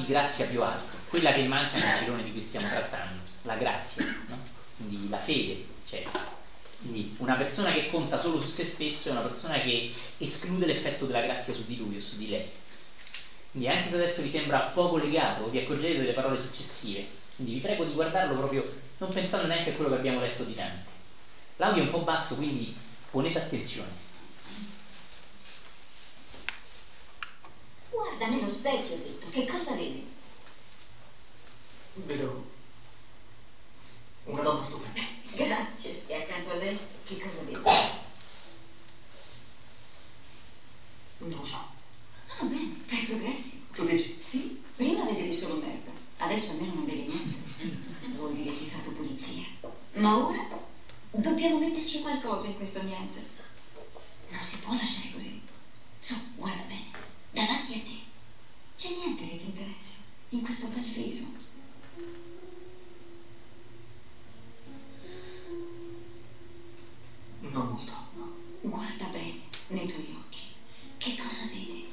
di grazia più alto, quella che manca nel girone di cui stiamo trattando, la grazia, no? quindi la fede, cioè quindi una persona che conta solo su se stesso è una persona che esclude l'effetto della grazia su di lui o su di lei. Quindi anche se adesso vi sembra poco legato, vi accorgete delle parole successive. Quindi vi prego di guardarlo proprio non pensando neanche a quello che abbiamo letto di Dante. L'audio è un po' basso, quindi ponete attenzione. Guarda nello specchio, ho detto. Che cosa vedi? Vedo una donna stupenda. Grazie. E accanto a lei, che cosa vedi? Non lo so. Ah, bene, fai progressi. Tu dici? Sì, prima vedevi solo merda. Adesso almeno non vedi niente. Vuol dire che hai fatto pulizia. Ma ora dobbiamo metterci qualcosa in questo niente. Non si può lasciare così. Su, guarda bene. Davanti a te. C'è niente che ti interessa in questo bel viso. Non molto. Guarda bene nei tuoi occhi. Che cosa vedi?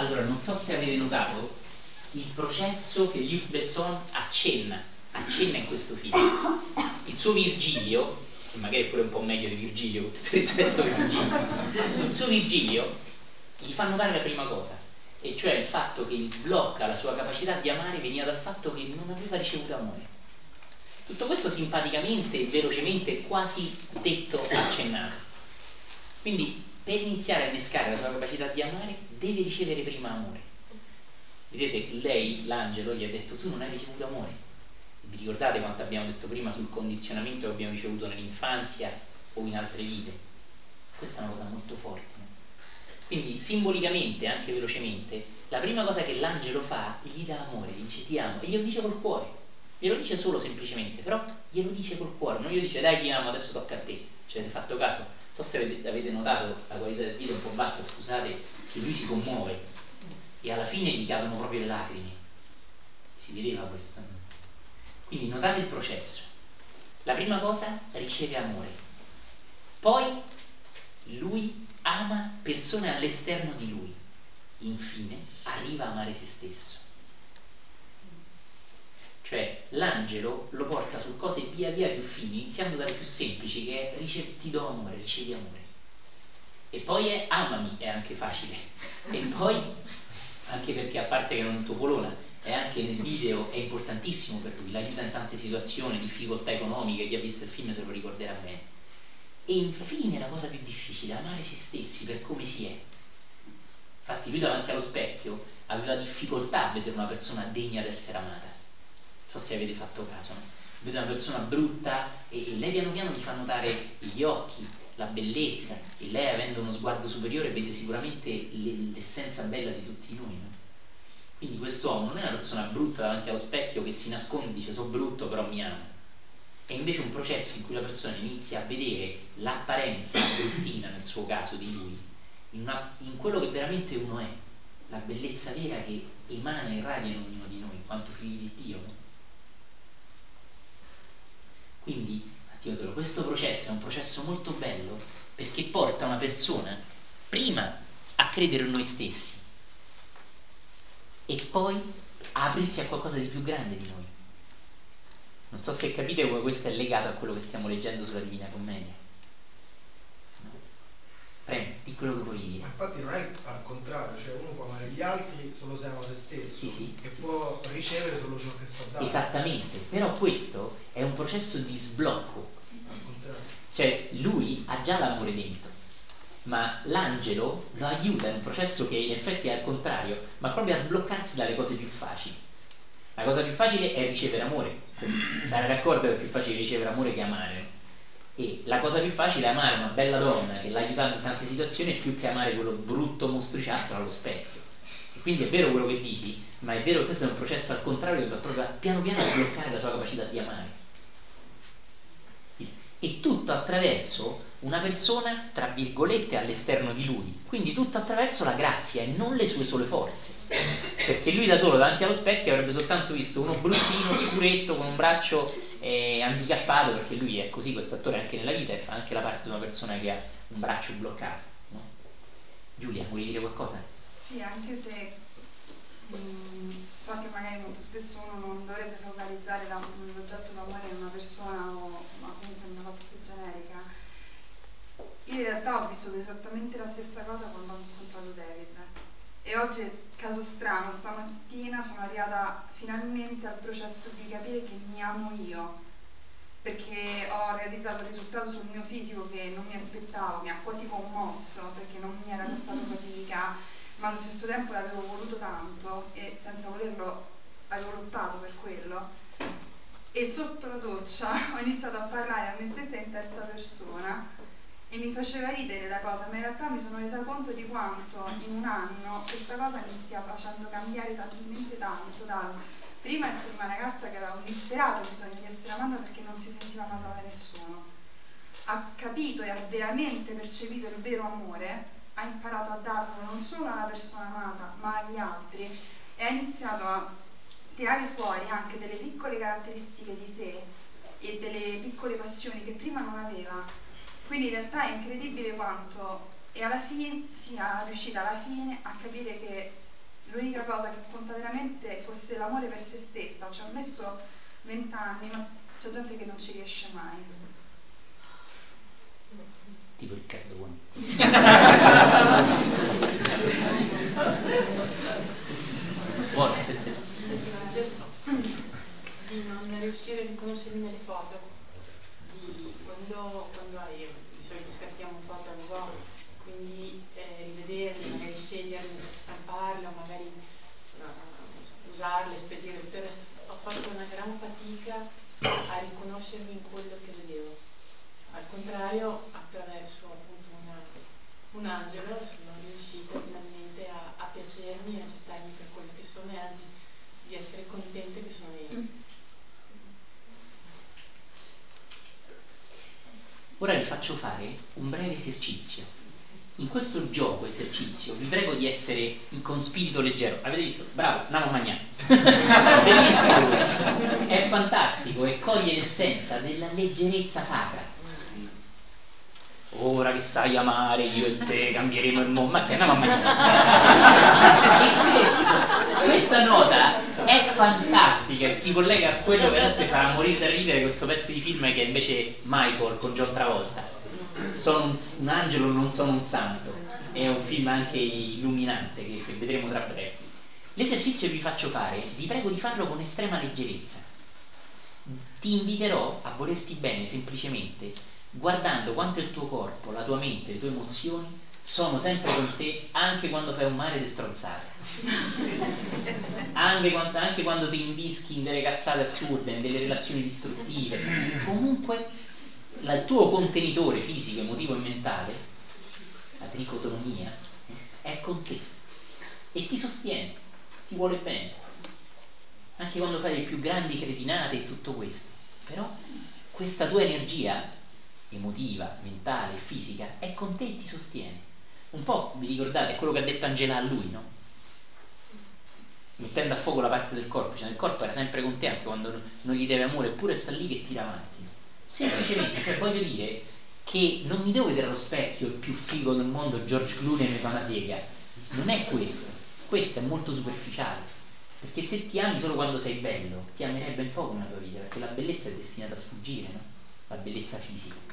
Allora, non so se avete notato il processo che Luc Besson accenna, accenna in questo film. Il suo Virgilio, che magari è pure un po' meglio di Virgilio, con tutto rispetto per Virgilio, il suo Virgilio gli fa notare la prima cosa, e cioè il fatto che il blocca la sua capacità di amare veniva dal fatto che non aveva ricevuto amore. Tutto questo simpaticamente, velocemente, quasi detto, accennato. Quindi per iniziare a innescare la sua capacità di amare deve ricevere prima amore. Vedete, lei, l'angelo, gli ha detto tu non hai ricevuto amore. Vi ricordate quanto abbiamo detto prima sul condizionamento che abbiamo ricevuto nell'infanzia o in altre vite? Questa è una cosa molto forte. No? Quindi simbolicamente, anche velocemente, la prima cosa che l'angelo fa, gli dà amore, gli dice ti amo, e glielo dice col cuore. Glielo dice solo semplicemente, però glielo dice col cuore, non gli dice dai ti amo, adesso tocca a te. Ci avete fatto caso? Non so se avete, avete notato, la qualità del video è un po' bassa, scusate, che lui si commuove e alla fine gli cadono proprio le lacrime. Si vedeva questo. Quindi notate il processo. La prima cosa riceve amore. Poi lui ama persone all'esterno di lui. Infine arriva a amare se stesso. Cioè l'angelo lo porta su cose via via più fini, iniziando dalle più semplici, che è do amore, ricevi amore. E poi è amami, è anche facile. E poi, anche perché a parte che non è un topolona, è anche nel video, è importantissimo per lui, l'aiuta in tante situazioni, difficoltà economiche, chi ha visto il film se lo ricorderà bene. E infine la cosa più difficile, amare se stessi per come si è. Infatti lui davanti allo specchio aveva difficoltà a vedere una persona degna di essere amata so se avete fatto caso, no? vede una persona brutta e, e, lei piano piano gli fa notare gli occhi, la bellezza e lei avendo uno sguardo superiore vede sicuramente l'essenza bella di tutti noi. No? Quindi quest'uomo non è una persona brutta davanti allo specchio che si nasconde e dice sono brutto però mi ama. È invece un processo in cui la persona inizia a vedere l'apparenza bruttina nel suo caso di lui, in, una, in quello che veramente uno è, la bellezza vera che emana e irradia in ognuno di noi, quanto figli di Dio. No? Quindi, Dio solo, questo processo è un processo molto bello perché porta una persona prima a credere in noi stessi e poi a aprirsi a qualcosa di più grande di noi. Non so se capite come questo è legato a quello che stiamo leggendo sulla Divina Commedia. Prego, di quello che vuoi dire. Ma infatti non è al contrario, cioè uno può amare gli altri solo se ama se stesso sì, sì. e può ricevere solo ciò che sta dando. Esattamente, però questo è un processo di sblocco. Al contrario. Cioè lui ha già l'amore dentro, ma l'angelo lo aiuta in un processo che in effetti è al contrario, ma proprio a sbloccarsi dalle cose più facili. La cosa più facile è ricevere amore. Sarai d'accordo che è più facile ricevere amore che amare? E la cosa più facile è amare una bella donna che l'ha aiutato in tante situazioni più che amare quello brutto mostriciattolo allo specchio. E quindi è vero quello che dici, ma è vero che questo è un processo al contrario che va proprio piano piano a sbloccare la sua capacità di amare. E tutto attraverso una persona, tra virgolette, all'esterno di lui. Quindi tutto attraverso la grazia e non le sue sole forze. Perché lui da solo davanti allo specchio avrebbe soltanto visto uno bruttino, scuretto, con un braccio eh, handicappato, perché lui è così, questo attore anche nella vita e fa anche la parte di una persona che ha un braccio bloccato. No? Giulia, vuoi dire qualcosa? Sì, anche se mh, mm, so che magari molto spesso uno non dovrebbe focalizzare l'oggetto d'amore in una persona o ma comunque in una cosa più generica, io in realtà ho vissuto esattamente la stessa cosa quando ho incontrato David. E oggi, caso strano, stamattina sono arrivata finalmente al processo di capire che mi amo io, perché ho realizzato un risultato sul mio fisico che non mi aspettavo, mi ha quasi commosso perché non mi era costato fatica, ma allo stesso tempo l'avevo voluto tanto e senza volerlo avevo lottato per quello. E sotto la doccia ho iniziato a parlare a me stessa in terza persona e mi faceva ridere la cosa, ma in realtà mi sono resa conto di quanto in un anno questa cosa mi stia facendo cambiare talmente tanto dal prima essere una ragazza che aveva un disperato bisogno di essere amata perché non si sentiva amata da nessuno, ha capito e ha veramente percepito il vero amore, ha imparato a darlo non solo alla persona amata ma agli altri e ha iniziato a tirare fuori anche delle piccole caratteristiche di sé e delle piccole passioni che prima non aveva quindi in realtà è incredibile quanto e alla fine sia riuscita alla fine a capire che l'unica cosa che conta veramente fosse l'amore per se stessa. Ci ho messo vent'anni, ma c'è gente che non ci riesce mai. Tipo il cardone. Buono, Mi è successo di non riuscire a riconoscermi nelle foto quando, quando hai, di solito scattiamo foto al uomo, quindi eh, rivederle, magari sceglierle o magari uh, so, usarle, spedirle, tutto il resto. Ho fatto una gran fatica a riconoscermi in quello che vedevo. Al contrario, attraverso appunto una, un angelo sono riuscita finalmente a, a piacermi e accettarmi per quello che sono e anzi di essere contenta che sono io. Ora vi faccio fare un breve esercizio. In questo gioco esercizio vi prego di essere con spirito leggero. Avete visto? Bravo, andiamo a mangiare. Bellissimo. È fantastico e coglie l'essenza della leggerezza sacra. Ora che sai amare, io e te cambieremo il mondo. Ma che andiamo a mangiare. Questa, questa nota è fantastica e si collega a quello che adesso farà morire da ridere questo pezzo di film che è invece Michael con John Travolta sono un, un angelo non sono un santo è un film anche illuminante che, che vedremo tra breve l'esercizio che vi faccio fare vi prego di farlo con estrema leggerezza ti inviterò a volerti bene semplicemente guardando quanto il tuo corpo, la tua mente, le tue emozioni sono sempre con te anche quando fai un mare di stronzate. Anche, quando, anche quando ti invischi in delle cazzate assurde in delle relazioni distruttive. Comunque la, il tuo contenitore fisico, emotivo e mentale la tricotonomia è con te e ti sostiene ti vuole bene. Anche quando fai le più grandi cretinate e tutto questo. Però questa tua energia emotiva, mentale, fisica è con te e ti sostiene un po' vi ricordate quello che ha detto Angela a lui, no? Mettendo a fuoco la parte del corpo, cioè il corpo era sempre con te anche quando non gli deve amore, eppure sta lì che tira avanti. Semplicemente, cioè voglio dire che non mi devo vedere allo specchio il più figo del mondo, George Clooney mi fa una sega. Non è questo, questo è molto superficiale. Perché se ti ami solo quando sei bello, ti amerai ben poco nella tua vita, perché la bellezza è destinata a sfuggire, no? La bellezza fisica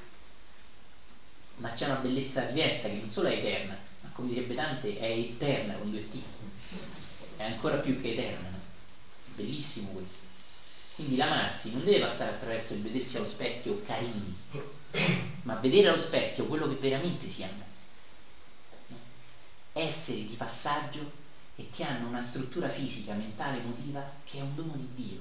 ma c'è una bellezza diversa che non solo è eterna, ma come direbbe Dante è eterna con due T, è ancora più che eterna, bellissimo questo. Quindi l'amarsi non deve passare attraverso il vedersi allo specchio carini, ma vedere allo specchio quello che veramente si ama. Esseri di passaggio e che hanno una struttura fisica, mentale, emotiva che è un dono di Dio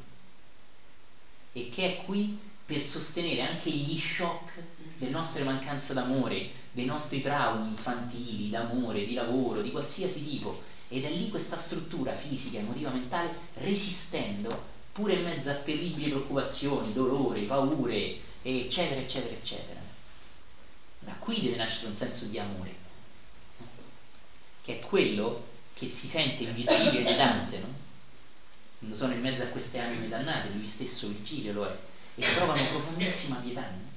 e che è qui per sostenere anche gli shock le nostre mancanze d'amore, dei nostri traumi infantili, d'amore, di lavoro, di qualsiasi tipo. Ed è lì questa struttura fisica, emotiva, mentale, resistendo pure in mezzo a terribili preoccupazioni, dolori, paure, eccetera, eccetera, eccetera. Da qui deve nascere un senso di amore, che è quello che si sente in Virgilio e in Dante, no? Quando sono in mezzo a queste anime dannate, lui stesso Virgilio lo è, e trovano profondissima pietà. No?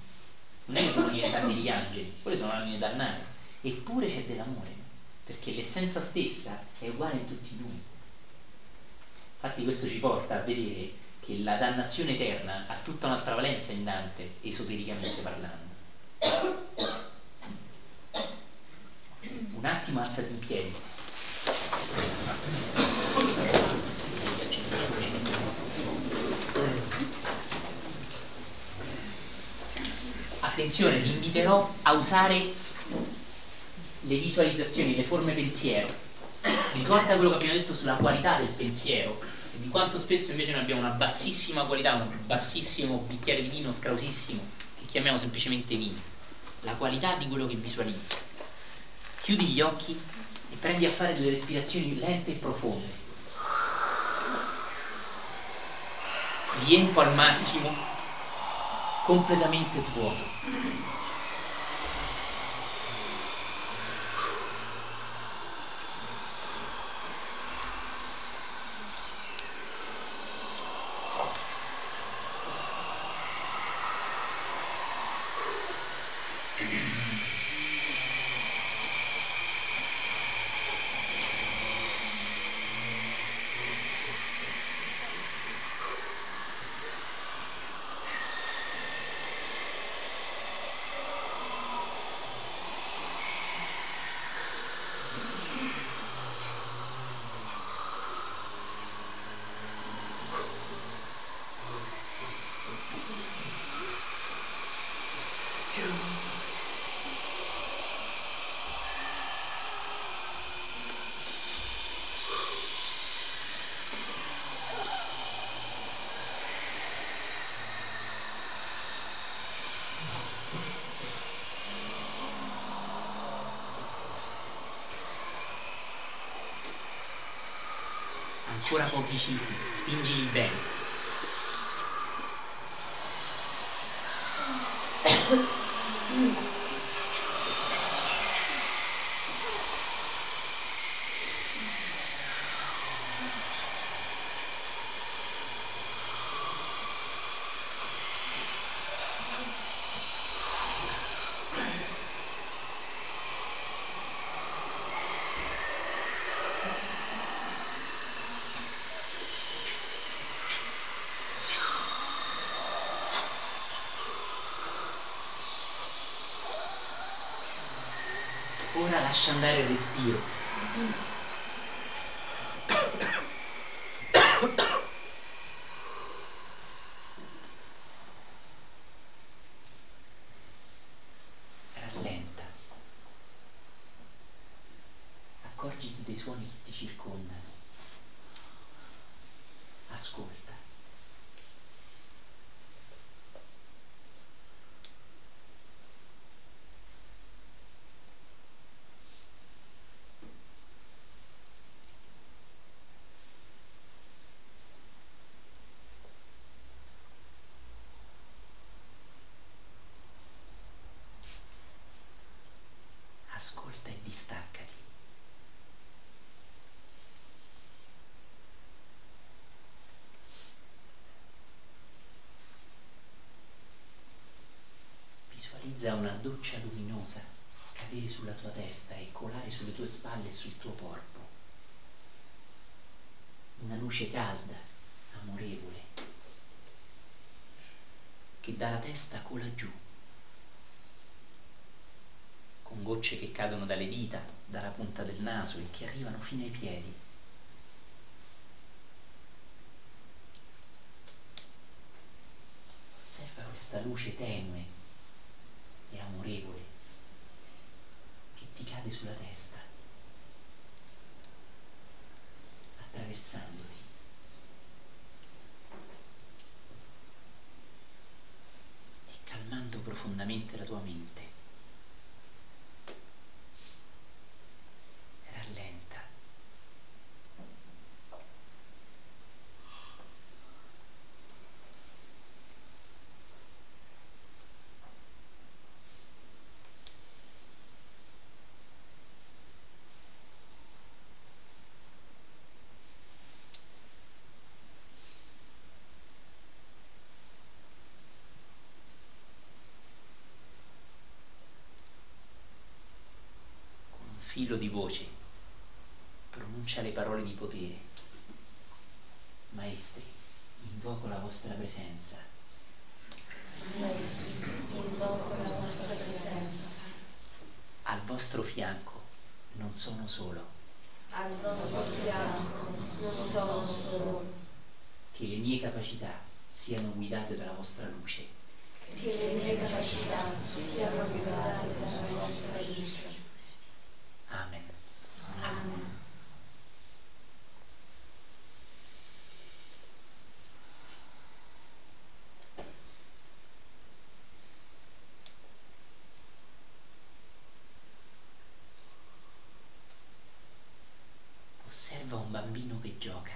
non è che sono diventati degli angeli, quelle sono anime dannate, eppure c'è dell'amore, perché l'essenza stessa è uguale in tutti noi. Infatti questo ci porta a vedere che la dannazione eterna ha tutta un'altra valenza in Dante, esotericamente parlando. Un attimo alzati in piedi. Attenzione, vi inviterò a usare le visualizzazioni, le forme pensiero. Ricorda quello che abbiamo detto sulla qualità del pensiero e di quanto spesso invece noi abbiamo una bassissima qualità, un bassissimo bicchiere di vino scrausissimo che chiamiamo semplicemente vino. La qualità di quello che visualizzo. Chiudi gli occhi e prendi a fare delle respirazioni lente e profonde. Riempo al massimo, completamente svuoto. Ancora pochi cicli, spingili bene. Ora lascia andare il respiro. Rallenta. Accorgiti dei suoni che ti circondano. Ascolta e distaccati. Visualizza una doccia luminosa cadere sulla tua testa e colare sulle tue spalle e sul tuo corpo. Una luce calda, amorevole, che dalla testa cola giù con gocce che cadono dalle dita, dalla punta del naso e che arrivano fino ai piedi. Osserva questa luce tenue e amorevole che ti cade sulla testa, attraversandoti. e calmando profondamente la tua mente. filo di voce, pronuncia le parole di potere. Maestri, invoco la vostra presenza. Maestri, invoco la vostra presenza. Al vostro fianco. non sono solo. Al vostro fianco non sono solo. Che le mie capacità siano guidate dalla vostra luce. Che le mie capacità siano guidate dalla vostra luce. Amen. Amen. Osserva un bambino che gioca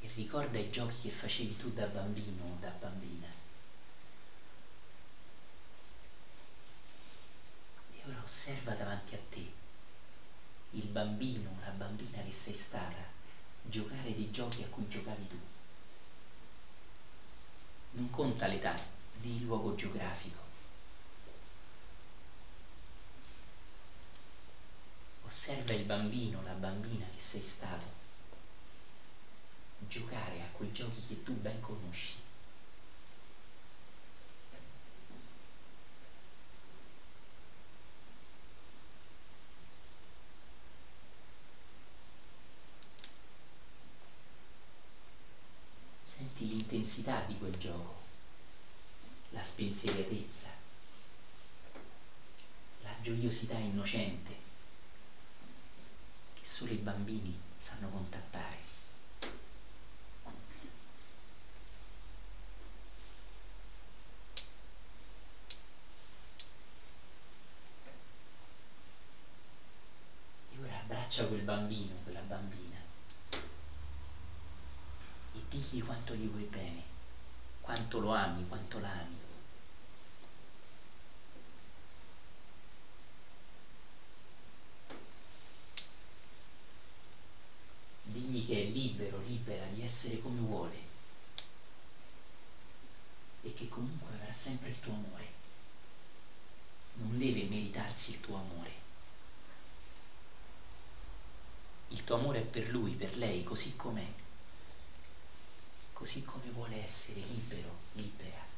e ricorda i giochi che facevi tu da bambino o da bambina. E ora osserva davanti a te il bambino o la bambina che sei stata giocare dei giochi a cui giocavi tu. Non conta l'età né il luogo geografico. Osserva il bambino, la bambina che sei stato, giocare quei giochi che tu ben conosci. Senti l'intensità di quel gioco, la spensieratezza, la gioiosità innocente solo i bambini sanno contattare. E ora abbraccia quel bambino, quella bambina e digli quanto gli vuoi bene, quanto lo ami, quanto l'ami. digli che è libero, libera di essere come vuole e che comunque avrà sempre il tuo amore. Non deve meritarsi il tuo amore. Il tuo amore è per lui, per lei, così com'è, così come vuole essere libero, libera.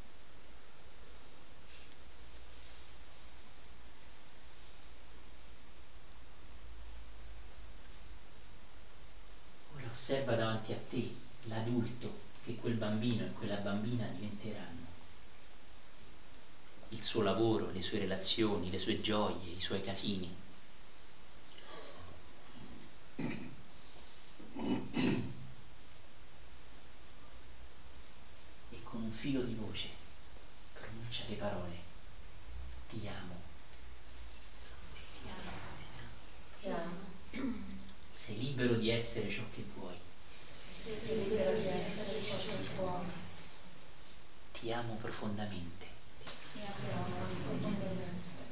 osserva davanti a te l'adulto che quel bambino e quella bambina diventeranno. Il suo lavoro, le sue relazioni, le sue gioie, i suoi casini. E con un filo di voce pronuncia le parole. Ti amo. Ti amo. Ti amo. Sei libero di essere ciò che vuoi. Sei libero di essere ciò che vuoi. Ti amo profondamente. Ti amo profondamente.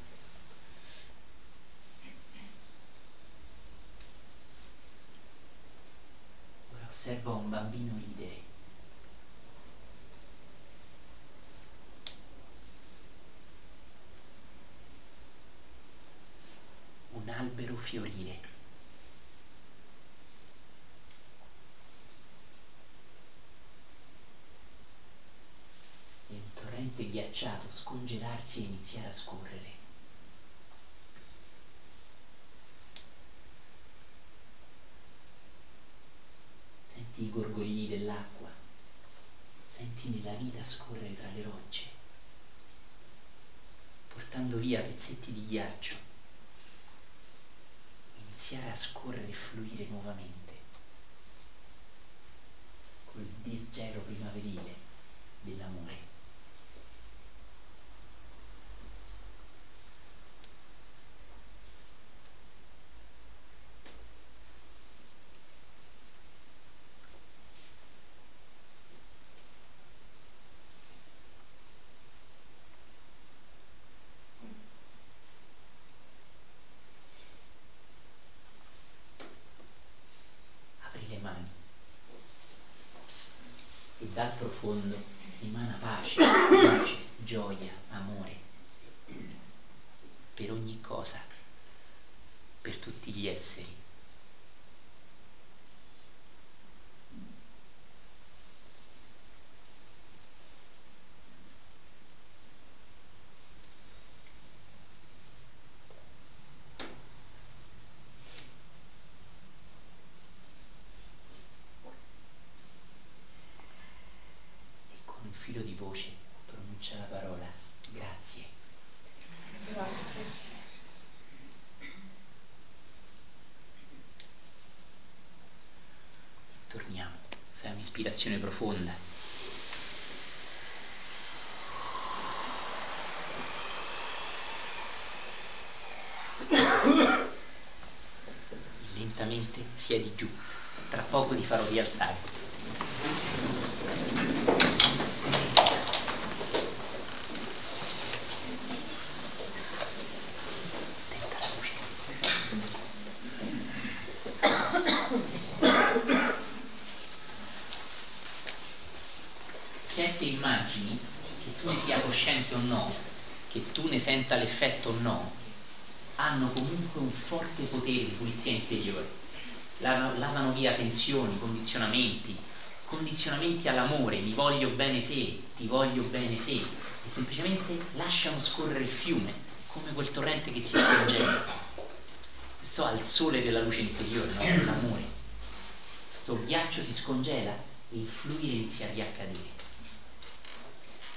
Ora osserva un bambino ridere. Un albero fiorire. torrente ghiacciato scongelarsi e iniziare a scorrere. Senti i gorgogli dell'acqua, senti la vita scorrere tra le rocce, portando via pezzetti di ghiaccio, iniziare a scorrere e fluire nuovamente col disgelo primaverile dell'amore. dal profondo emana pace, luce, gioia, amore per ogni cosa, per tutti gli esseri. un filo di voce pronuncia la parola grazie. Grazie. Torniamo, fai un'ispirazione profonda. Lentamente siedi giù, tra poco ti farò rialzare. immagini, che tu ne sia cosciente o no, che tu ne senta l'effetto o no, hanno comunque un forte potere di pulizia interiore. Lavano via tensioni, condizionamenti, condizionamenti all'amore, mi voglio bene se, ti voglio bene se, e semplicemente lasciano scorrere il fiume, come quel torrente che si spingeva. Questo ha il sole della luce interiore, no? l'amore. Questo ghiaccio si scongela e il fluire inizia a riaccadere.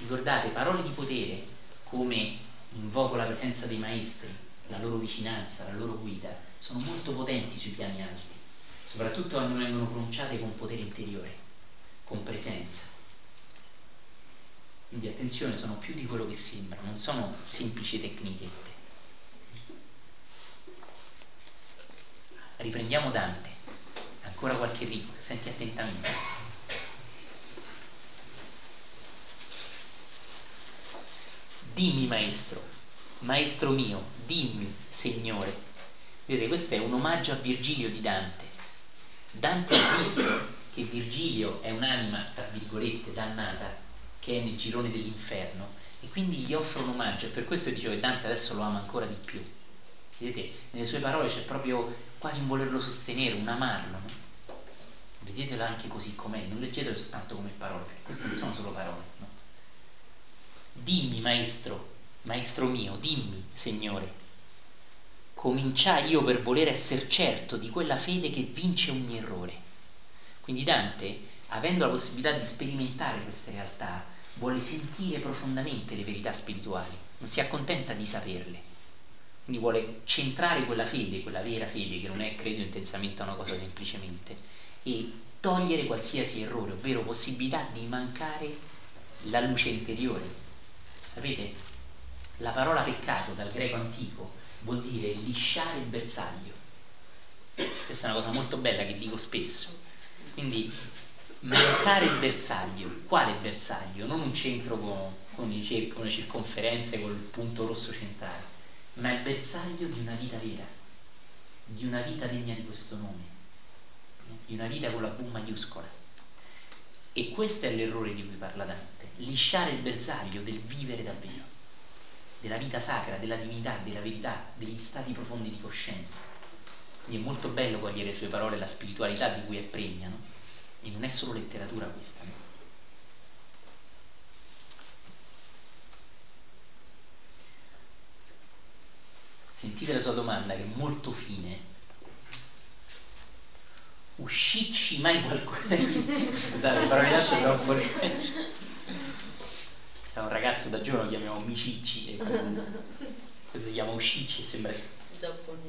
Ricordate, parole di potere come invoco la presenza dei maestri, la loro vicinanza, la loro guida, sono molto potenti sui piani alti, soprattutto quando vengono pronunciate con potere interiore, con presenza. Quindi attenzione, sono più di quello che sembra, non sono semplici tecnichette. Riprendiamo Dante, ancora qualche rigo, senti attentamente. Dimmi maestro, maestro mio, dimmi Signore. Vedete, questo è un omaggio a Virgilio di Dante. Dante ha visto che Virgilio è un'anima, tra virgolette, dannata, che è nel girone dell'inferno, e quindi gli offre un omaggio, e per questo dicevo che Dante adesso lo ama ancora di più. Vedete, nelle sue parole c'è proprio quasi un volerlo sostenere, un amarlo. No? Vedetelo anche così com'è, non leggetelo soltanto come parole, perché queste non sono solo parole. No? Dimmi, maestro, maestro mio, dimmi, Signore. Cominciai io per voler essere certo di quella fede che vince ogni errore. Quindi Dante, avendo la possibilità di sperimentare queste realtà, vuole sentire profondamente le verità spirituali, non si accontenta di saperle. Quindi vuole centrare quella fede, quella vera fede, che non è credo intensamente a una cosa semplicemente, e togliere qualsiasi errore, ovvero possibilità di mancare la luce interiore, Sapete? La parola peccato dal greco antico vuol dire lisciare il bersaglio. Questa è una cosa molto bella che dico spesso. Quindi mancare il bersaglio. Quale bersaglio? Non un centro con, con, i con le circonferenze col punto rosso centrale, ma il bersaglio di una vita vera, di una vita degna di questo nome, di una vita con la V maiuscola. E questo è l'errore di cui parla Dante lisciare il bersaglio del vivere davvero, della vita sacra, della divinità, della verità, degli stati profondi di coscienza. Quindi è molto bello cogliere le sue parole, la spiritualità di cui è pregna, no? E non è solo letteratura questa, no? Sentite la sua domanda che è molto fine. Uscicci mai qualcuno? Scusate, le parole d'arte sono fuori c'è un ragazzo da giorno lo chiamiamo Micicci e questo si chiama Uscicci sembra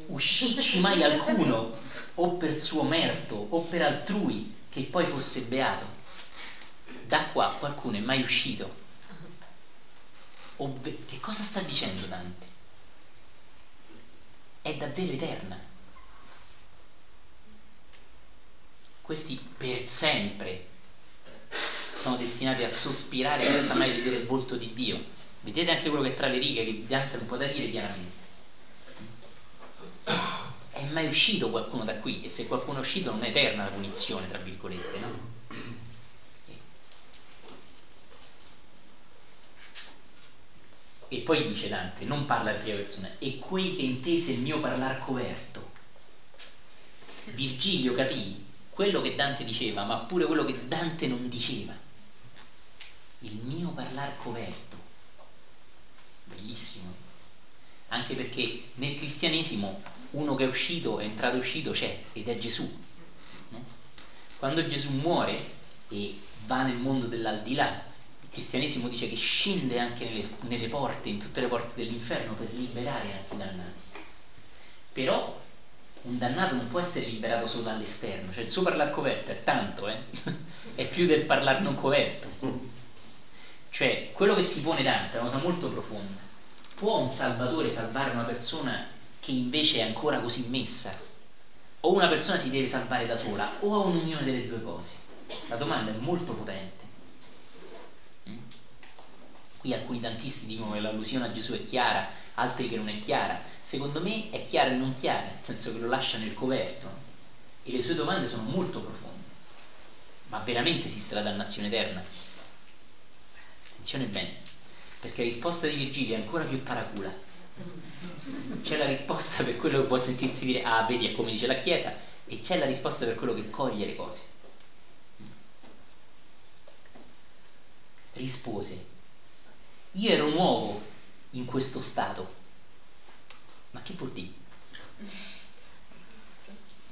Uscicci mai alcuno o per suo merto o per altrui che poi fosse beato. Da qua qualcuno è mai uscito. Ovve- che cosa sta dicendo Dante? è davvero eterna. Questi per sempre sono destinati a sospirare senza mai vedere il volto di Dio. Vedete anche quello che tra le righe, che Dante non può da dire chiaramente. È mai uscito qualcuno da qui? E se qualcuno è uscito non è eterna la punizione, tra virgolette, no? E poi dice Dante, non parla di prima persona, e quei che intese il mio parlar coverto. Virgilio capì quello che Dante diceva, ma pure quello che Dante non diceva il mio parlar coperto. Bellissimo. Anche perché nel cristianesimo uno che è uscito, è entrato e uscito c'è ed è Gesù. Quando Gesù muore e va nel mondo dell'aldilà, cristianesimo dice che scende anche nelle, nelle porte, in tutte le porte dell'inferno per liberare anche i dannati. Però un dannato non può essere liberato solo dall'esterno, cioè il suo parlare coperto è tanto, eh? è più del parlare non coperto. Cioè, quello che si pone Dante è una cosa molto profonda. Può un salvatore salvare una persona che invece è ancora così messa? O una persona si deve salvare da sola, o ha un'unione delle due cose? La domanda è molto potente. Mm? Qui alcuni tantisti dicono che l'allusione a Gesù è chiara, altri che non è chiara. Secondo me è chiara e non chiara, nel senso che lo lascia nel coperto. E le sue domande sono molto profonde. Ma veramente esiste la dannazione eterna? Attenzione bene, perché la risposta di Virgilio è ancora più paracula. C'è la risposta per quello che può sentirsi dire, ah, vedi, è come dice la Chiesa, e c'è la risposta per quello che coglie le cose. Rispose, io ero nuovo in questo stato. Ma che vuol dire?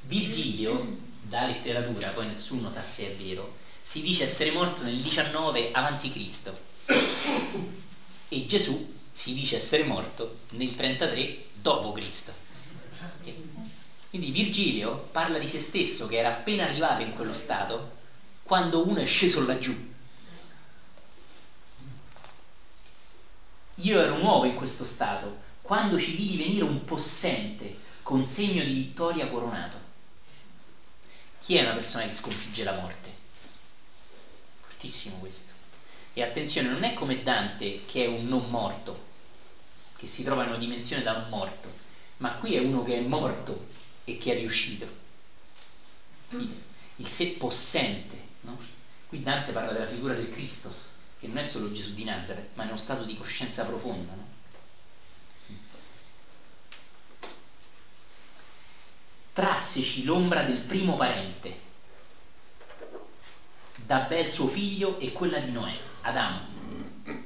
Virgilio, da letteratura, poi nessuno sa se è vero, si dice essere morto nel 19 a.C. e Gesù si dice essere morto nel 33 d.C. Quindi Virgilio parla di se stesso che era appena arrivato in quello stato quando uno è sceso laggiù Io ero nuovo in questo stato, quando ci vidi venire un possente con segno di vittoria coronato. Chi è una persona che sconfigge la morte? Fortissimo questo. E attenzione, non è come Dante che è un non morto, che si trova in una dimensione da non morto, ma qui è uno che è morto e che è riuscito. Il sé possente, no? Qui Dante parla della figura del Christos, che non è solo Gesù di Nazareth, ma è uno stato di coscienza profonda. No? Trasseci l'ombra del primo parente, d'Abel suo figlio e quella di Noè, Adamo,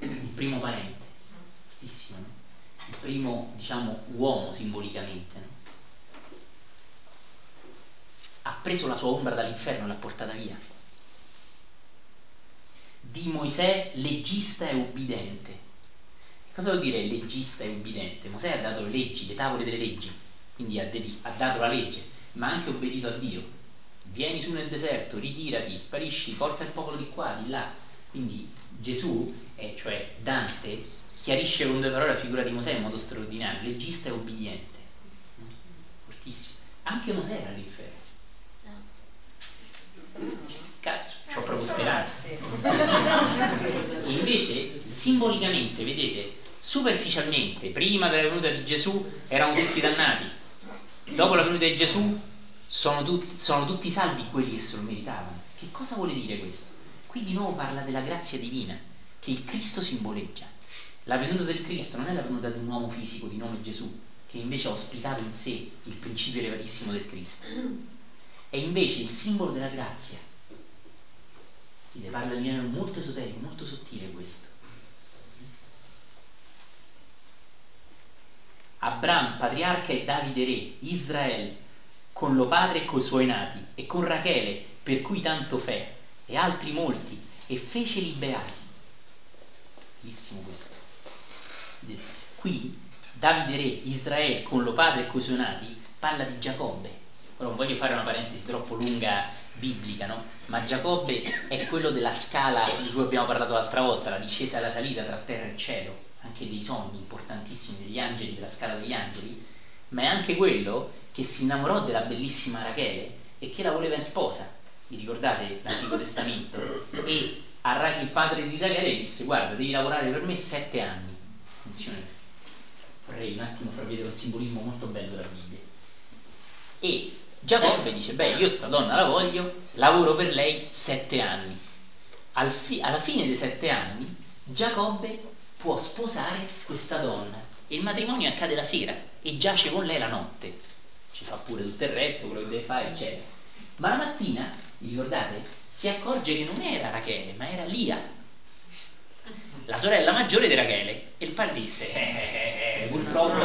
il primo parente, Fortissimo, no? il primo, diciamo, uomo simbolicamente. No? Ha preso la sua ombra dall'inferno e l'ha portata via di Mosè leggista e ubbidente. Cosa vuol dire leggista e ubbidente? Mosè ha dato le leggi, le tavole delle leggi, quindi ha, ha dato la legge, ma ha anche obbedito a Dio. Vieni su nel deserto, ritirati, sparisci, porta il popolo di qua, di là. Quindi Gesù, eh, cioè Dante, chiarisce con due parole la figura di Mosè in modo straordinario, leggista e ubbidiente. Fortissimo. Anche Mosè era all'inferno. Cazzo, ho proprio speranza. E invece, simbolicamente, vedete, superficialmente, prima della venuta di Gesù erano tutti dannati, dopo la venuta di Gesù sono tutti, sono tutti salvi quelli che se lo meritavano. Che cosa vuole dire questo? Qui di nuovo parla della grazia divina che il Cristo simboleggia. La venuta del Cristo non è la venuta di un uomo fisico di nome Gesù, che invece ha ospitato in sé il principio elevatissimo del Cristo. È invece il simbolo della grazia quindi parla in maniera molto esoterica, molto sottile questo. Abram, patriarca e Davide re, Israele, con lo padre e coi suoi nati, e con Rachele, per cui tanto fe, e altri molti, e feceli beati. Bellissimo questo. Qui Davide re, Israele, con lo padre e coi suoi nati, parla di Giacobbe. Ora non voglio fare una parentesi troppo lunga biblica, no? Ma Giacobbe è quello della scala di cui abbiamo parlato l'altra volta, la discesa e la salita tra terra e cielo, anche dei sogni importantissimi degli angeli, della scala degli angeli, ma è anche quello che si innamorò della bellissima Rachele e che la voleva in sposa. Vi ricordate l'Antico Testamento? E il padre di Rachele disse: Guarda, devi lavorare per me sette anni. Attenzione, vorrei un attimo far vedere un simbolismo molto bello della Bibbia. E Giacobbe dice, beh, io sta donna la voglio, lavoro per lei sette anni. Al fi- alla fine dei sette anni, Giacobbe può sposare questa donna e il matrimonio accade la sera e giace con lei la notte. Ci fa pure tutto il resto, quello che deve fare, eccetera. Ma la mattina, vi ricordate, si accorge che non era Rachele, ma era Lia, la sorella maggiore di Rachele. E il padre disse, eh, eh, eh, purtroppo...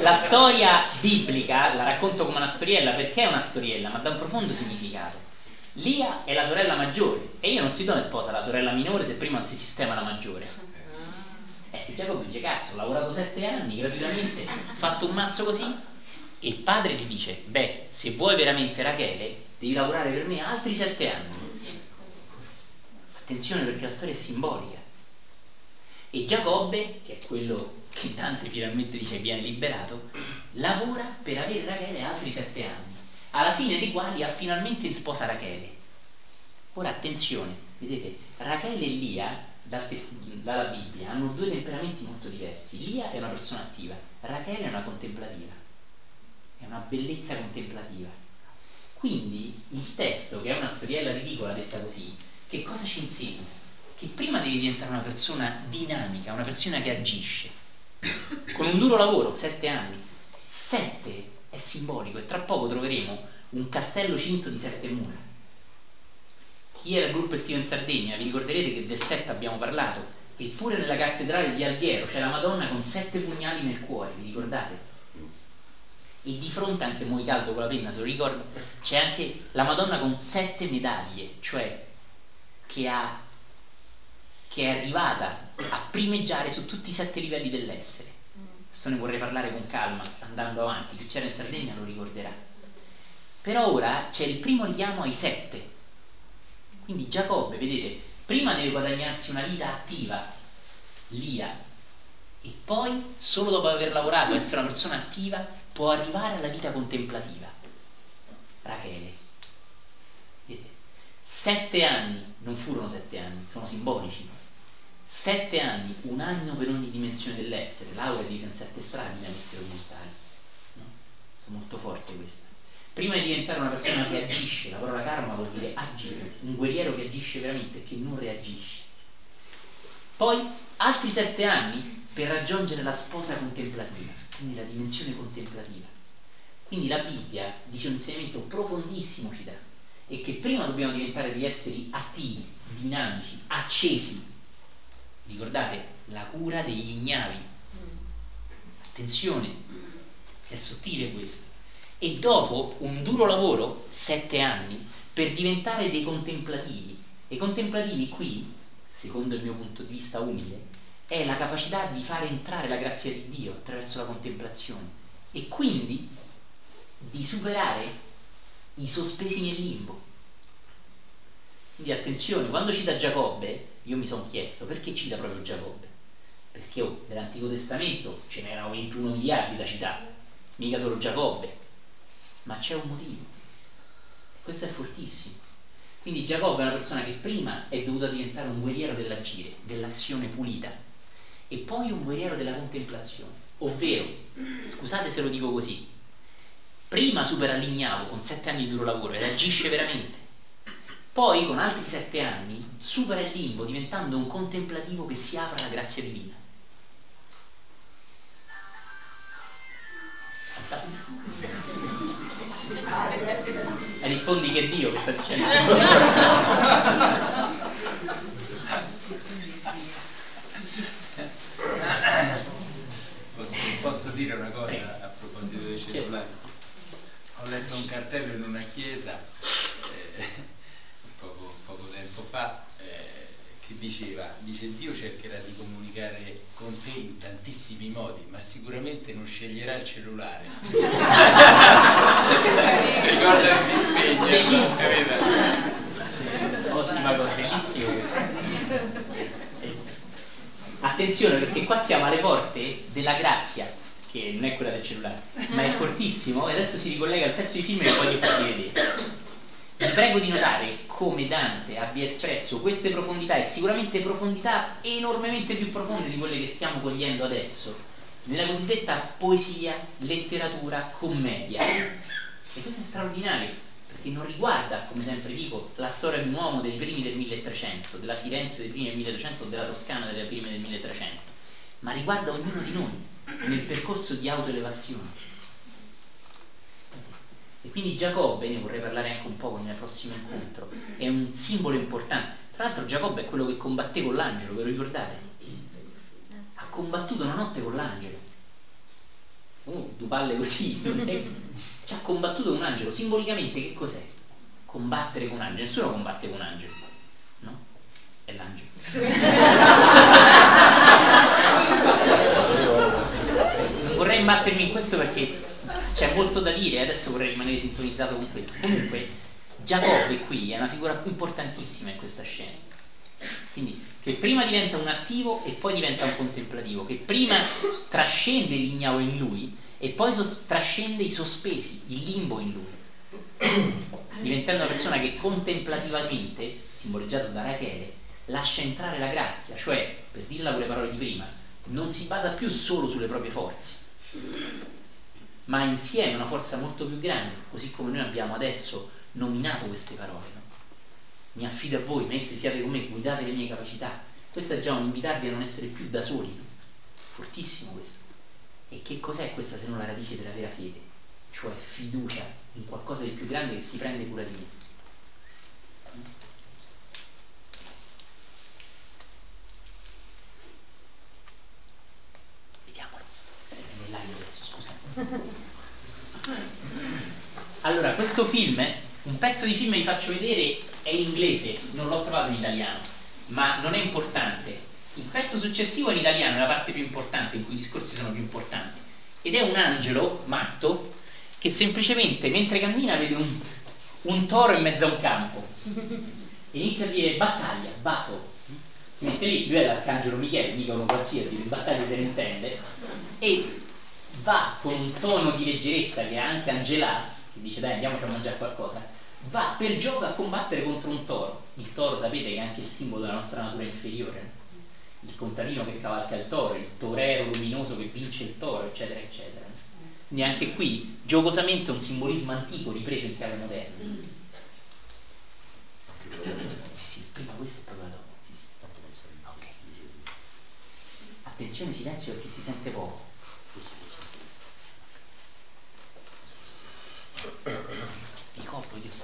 la storia biblica la racconto come una storiella perché è una storiella, ma da un profondo significato. Lia è la sorella maggiore e io non ti do in sposa la sorella minore se prima non si sistema la maggiore. Eh, Giacobbe dice, cazzo, ho lavorato sette anni gratuitamente, ho fatto un mazzo così. E il padre gli dice, beh, se vuoi veramente Rachele, devi lavorare per me altri sette anni. Attenzione perché la storia è simbolica. E Giacobbe, che è quello che Dante finalmente dice viene liberato, lavora per avere Rachele altri sette anni, alla fine dei quali ha finalmente in sposa Rachele. Ora attenzione, vedete, Rachele e Lia dalla Bibbia hanno due temperamenti molto diversi. Lia è una persona attiva, Rachele è una contemplativa, è una bellezza contemplativa. Quindi il testo, che è una storiella ridicola detta così, che cosa ci insegna? Che prima devi diventare una persona dinamica, una persona che agisce, con un duro lavoro, sette anni. Sette è simbolico e tra poco troveremo un castello cinto di sette mura. Chi era il gruppo estivo in Sardegna, vi ricorderete che del sette abbiamo parlato, eppure nella cattedrale di Alghero c'è la Madonna con sette pugnali nel cuore, vi ricordate? E di fronte anche Moicaldo con la penna, se lo ricordo, c'è anche la Madonna con sette medaglie, cioè che, ha, che è arrivata a primeggiare su tutti i sette livelli dell'essere. Questo ne vorrei parlare con calma, andando avanti, chi c'era in Sardegna lo ricorderà. Però ora c'è il primo richiamo ai sette. Quindi Giacobbe, vedete, prima deve guadagnarsi una vita attiva, Lia, e poi, solo dopo aver lavorato, essere una persona attiva, può arrivare alla vita contemplativa. Rachele. Sette anni, non furono sette anni, sono simbolici, Sette anni, un anno per ogni dimensione dell'essere, l'aura è divisa in sette strati nelle nostre orientali. No? Sono molto forte queste. Prima di diventare una persona che agisce, la parola karma vuol dire agire, un guerriero che agisce veramente che non reagisce. Poi altri sette anni per raggiungere la sposa contemplativa, quindi la dimensione contemplativa. Quindi la Bibbia dice un insegnamento profondissimo ci dà, e che prima dobbiamo diventare degli esseri attivi, dinamici, accesi, Ricordate la cura degli ignavi. Attenzione, è sottile questo. E dopo un duro lavoro, sette anni, per diventare dei contemplativi. E i contemplativi qui, secondo il mio punto di vista umile, è la capacità di fare entrare la grazia di Dio attraverso la contemplazione e quindi di superare i sospesi nel limbo. Quindi attenzione, quando cita Giacobbe, io mi sono chiesto perché cita proprio Giacobbe? Perché oh, nell'Antico Testamento ce n'erano 21 miliardi da citare, mica solo Giacobbe, ma c'è un motivo. Questo è fortissimo. Quindi Giacobbe è una persona che prima è dovuta diventare un guerriero dell'agire, dell'azione pulita, e poi un guerriero della contemplazione. Ovvero, scusate se lo dico così, prima supera l'ignavo con sette anni di duro lavoro ed agisce veramente, poi, con altri sette anni, supera il limbo diventando un contemplativo che si apre alla grazia divina. Fantastico. E rispondi che Dio che sta dicendo. Posso, posso, dire una cosa a proposito dei cellulari? Ho letto un cartello in una chiesa eh, poco, poco tempo fa eh, che diceva, dice Dio cercherà di comunicare con te in tantissimi modi, ma sicuramente non sceglierà il cellulare. Ricorda che mi spegne, Ottima cosa, bellissimo. Attenzione perché qua siamo alle porte della grazia, che non è quella del cellulare, ma è fortissimo e adesso si ricollega al pezzo di film che voglio farvi vedere. Vi prego di notare come Dante abbia espresso queste profondità e sicuramente profondità enormemente più profonde di quelle che stiamo cogliendo adesso nella cosiddetta poesia, letteratura, commedia. E questo è straordinario perché non riguarda, come sempre dico, la storia di un uomo dei primi del 1300, della Firenze dei primi del 1300 o della Toscana delle prime del 1300, ma riguarda ognuno di noi nel percorso di autoelevazione. E quindi Giacobbe, ne vorrei parlare anche un po' nel prossimo incontro, è un simbolo importante. Tra l'altro Giacobbe è quello che combatté con l'angelo, ve lo ricordate? Ha combattuto una notte con l'angelo. Oh, due palle così, ci ha combattuto un angelo. Simbolicamente che cos'è? combattere con un angelo. Nessuno combatte con un angelo, no? È l'angelo. vorrei imbattermi in questo perché c'è molto da dire e adesso vorrei rimanere sintonizzato con questo. Comunque, Giacobbe qui è una figura importantissima in questa scena. Quindi che prima diventa un attivo e poi diventa un contemplativo, che prima trascende l'ignavo in lui e poi sos- trascende i sospesi, il limbo in lui, diventando una persona che contemplativamente, simboleggiato da Rachele, lascia entrare la grazia, cioè, per dirla con le parole di prima, non si basa più solo sulle proprie forze, ma insieme una forza molto più grande, così come noi abbiamo adesso nominato queste parole. No? Mi affido a voi, maestri, siate con me, guidate le mie capacità. Questo è già un invitarvi a non essere più da soli, no? fortissimo questo. E che cos'è questa se non la radice della vera fede? Cioè fiducia in qualcosa di più grande che si prende cura di me. Nell'aria adesso, scusate. Allora, questo film, un pezzo di film vi faccio vedere, è in inglese, non l'ho trovato in italiano, ma non è importante. Il pezzo successivo in italiano è la parte più importante, in cui i discorsi sono più importanti. Ed è un angelo matto che semplicemente mentre cammina vede un, un toro in mezzo a un campo. E inizia a dire battaglia, battle. Si mette lì, lui è l'arcangelo Michele, mica uno qualsiasi, di battaglia se ne intende, e va con un tono di leggerezza che è anche Angela, che dice dai andiamoci a mangiare qualcosa, va per gioco a combattere contro un toro. Il toro sapete che è anche il simbolo della nostra natura inferiore, il contadino che cavalca il toro, il torero luminoso che vince il toro, eccetera, eccetera. Neanche qui, giocosamente, un simbolismo antico ripreso in chiave moderna. Sì, sì, prima questo proprio la dopo. Sì, sì. Ok. Attenzione, silenzio perché si sente poco. Mi copro io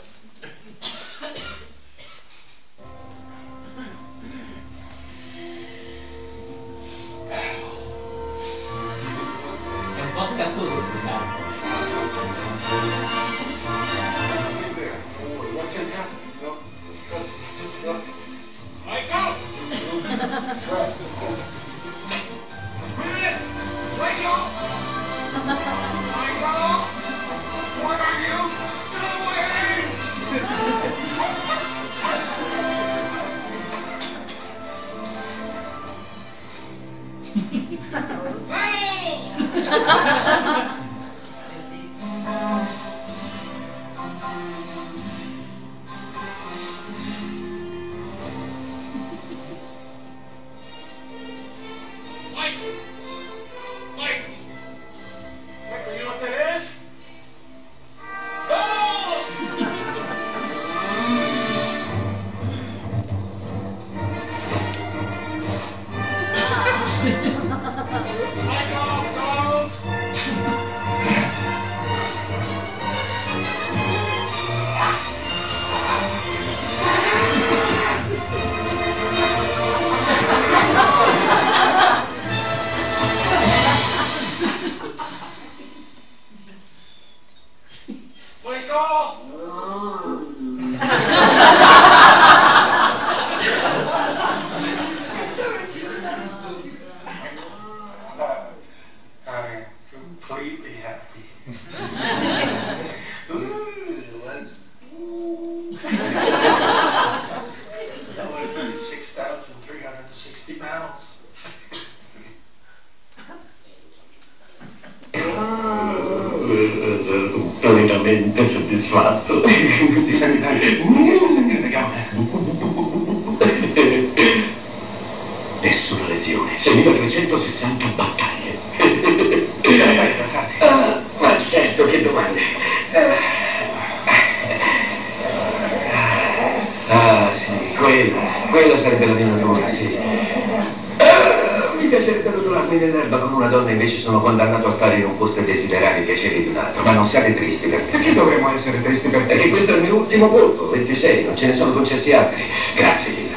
colpo, 26, non ce ne sono concessi altri. Grazie, Gina.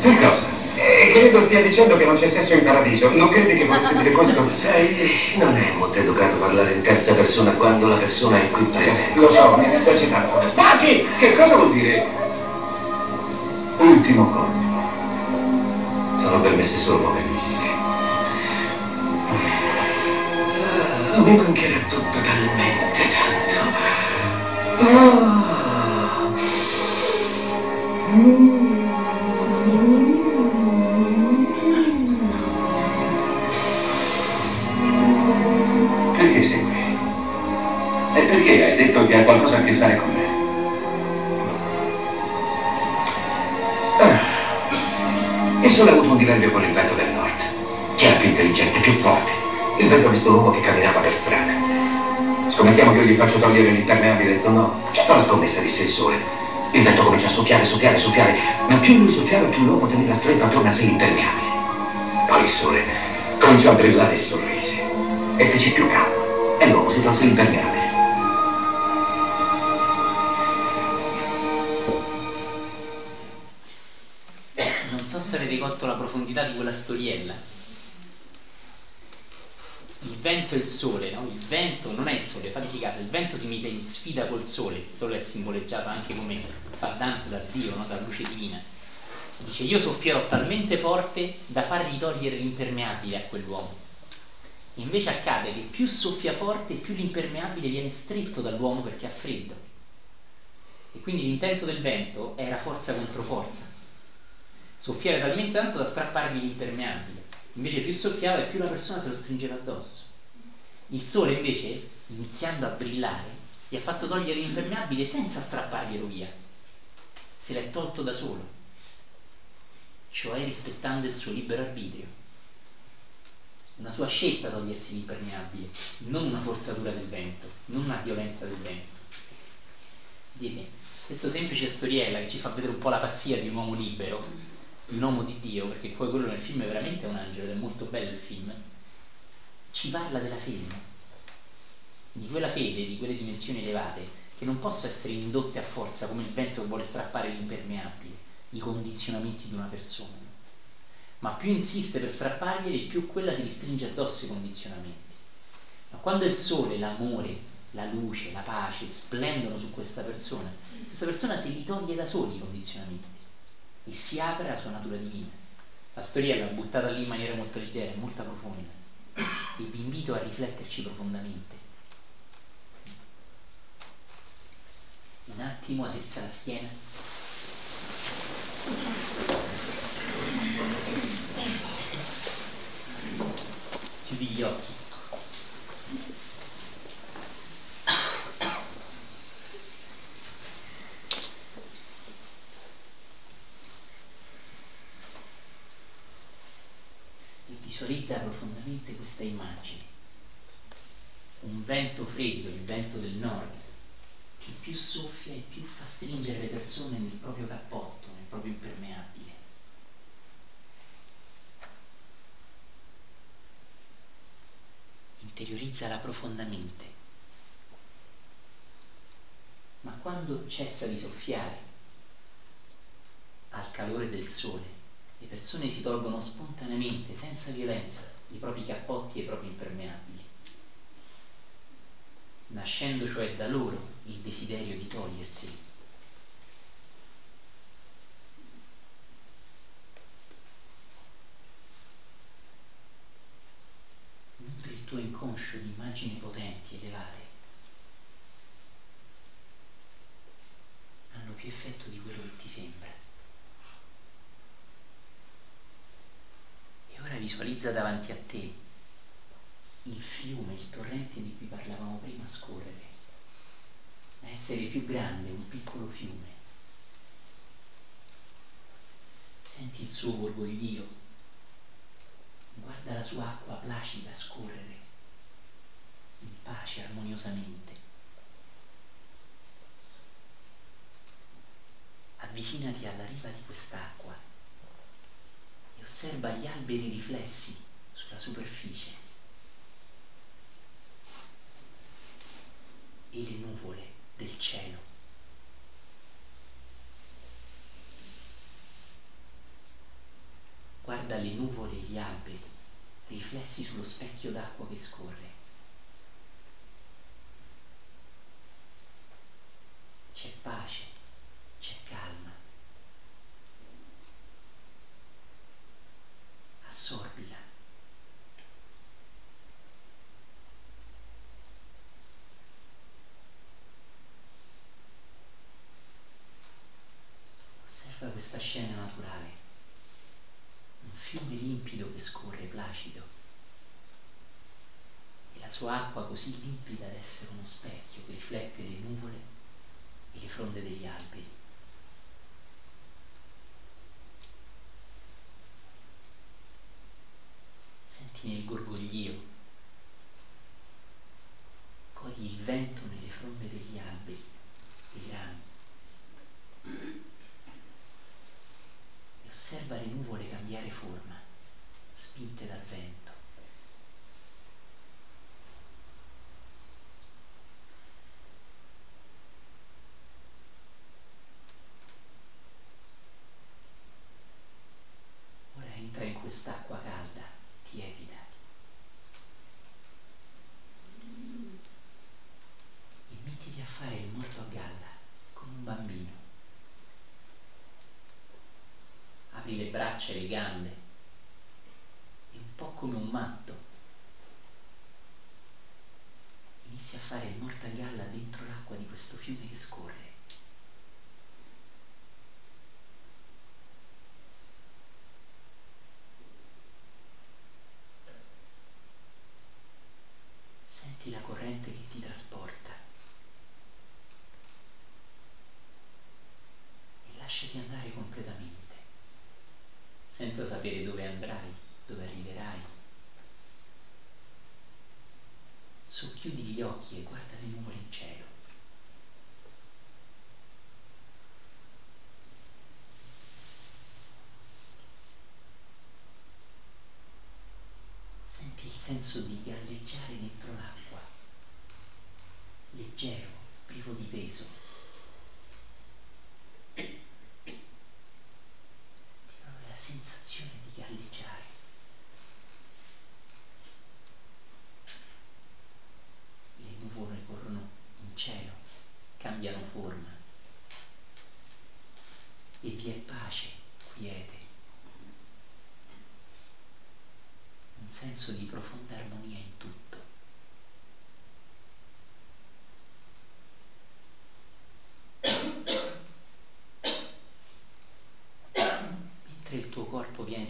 Per cosa? E credo stia dicendo che non c'è sesso in paradiso. Non credi che volesse dire questo? Sai, non è molto educato parlare in terza persona quando la persona è qui presente. Lo so, mi dispiace tanto. Stacchi! Che cosa vuol dire? Ultimo colpo. Sono permesse solo poche visite. Mi mancherà tutto talmente tanto. Ah. Perché sei qui? E perché hai detto che ha qualcosa a che fare con me? Ah. E solo ha avuto un diverbio con il vento del nord. Chi era più intelligente, più forte? Il vento ha visto l'uomo che camminava per strada. Scommettiamo che io gli faccio togliere l'impermeabile. Detto no. Certo la scommessa, disse il sole. Il vento comincia a soffiare, soffiare, soffiare. Ma più lui soffiava, più l'uomo teneva stretto attorno a sé l'impermeabile. Poi il sole cominciò a brillare e sorrise. E fece più calmo. E l'uomo si tolse l'impermeabile. Non so se avete colto la profondità di quella storiella. Vento e il sole, no? Il vento non è il sole, fateci caso, il vento si mette in sfida col sole, il sole è simboleggiato anche come fa Dante da Dio, no? dalla luce divina. Dice io soffierò talmente forte da fargli togliere l'impermeabile a quell'uomo. Invece accade che più soffia forte, più l'impermeabile viene stretto dall'uomo perché ha freddo. E quindi l'intento del vento era forza contro forza soffiare talmente tanto da strappargli l'impermeabile. Invece più soffiava e più la persona se lo stringeva addosso. Il sole invece, iniziando a brillare, gli ha fatto togliere l'impermeabile senza strapparglielo via. Se l'è tolto da solo, cioè rispettando il suo libero arbitrio. Una sua scelta togliersi l'impermeabile, non una forzatura del vento, non una violenza del vento. Vedete, questa semplice storiella che ci fa vedere un po' la pazzia di un uomo libero, un uomo di Dio, perché poi quello nel film è veramente un angelo ed è molto bello il film, ci parla della fede, di quella fede, di quelle dimensioni elevate, che non possono essere indotte a forza come il vento che vuole strappare l'impermeabile, i condizionamenti di una persona, ma più insiste per strapparglieli, più quella si ristringe addosso i condizionamenti. Ma quando il sole, l'amore, la luce, la pace splendono su questa persona, questa persona si ritoglie da soli i condizionamenti e si apre alla sua natura divina. La storiella buttata lì in maniera molto leggera, molto profonda e vi invito a rifletterci profondamente. Un attimo a la schiena. Chiudi gli occhi. visualizza profondamente questa immagine. Un vento freddo, il vento del nord, che più soffia e più fa stringere le persone nel proprio cappotto, nel proprio impermeabile. Interiorizzala profondamente. Ma quando cessa di soffiare al calore del sole, le persone si tolgono spontaneamente, senza violenza, i propri cappotti e i propri impermeabili, nascendo cioè da loro il desiderio di toglierseli. Nutri il tuo inconscio di immagini potenti, elevate. Hanno più effetto di quello che ti sembra. E ora visualizza davanti a te il fiume, il torrente di cui parlavamo prima scorrere, essere più grande, un piccolo fiume. Senti il suo gorgoglio, guarda la sua acqua placida scorrere in pace, armoniosamente. Avvicinati alla riva di quest'acqua e osserva gli alberi riflessi sulla superficie e le nuvole del cielo. Guarda le nuvole e gli alberi riflessi sullo specchio d'acqua che scorre. C'è pace. così limpida essere uno specchio che riflette le nuvole e le fronde degli alberi.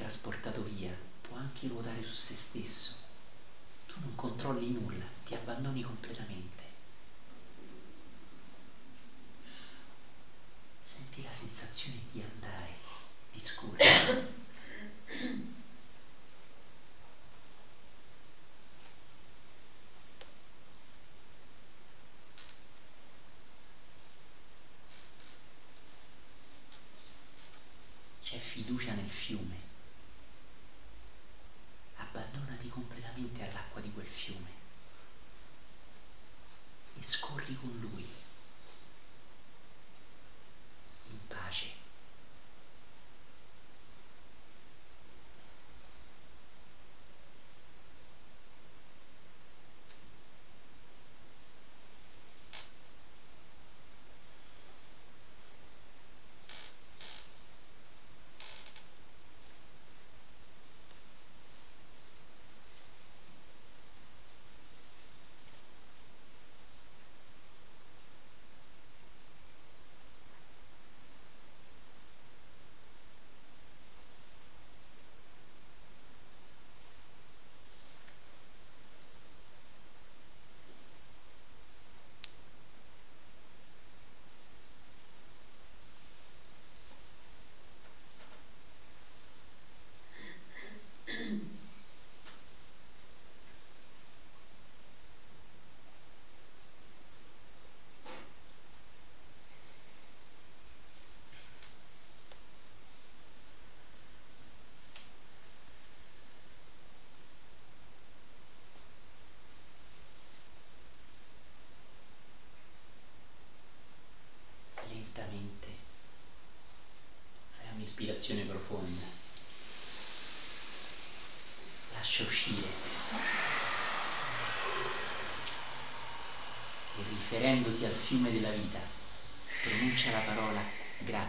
trasportato via può anche ruotare su se stesso. Tu non controlli nulla, ti abbandoni completamente. Senti la sensazione di andare, di scorrere.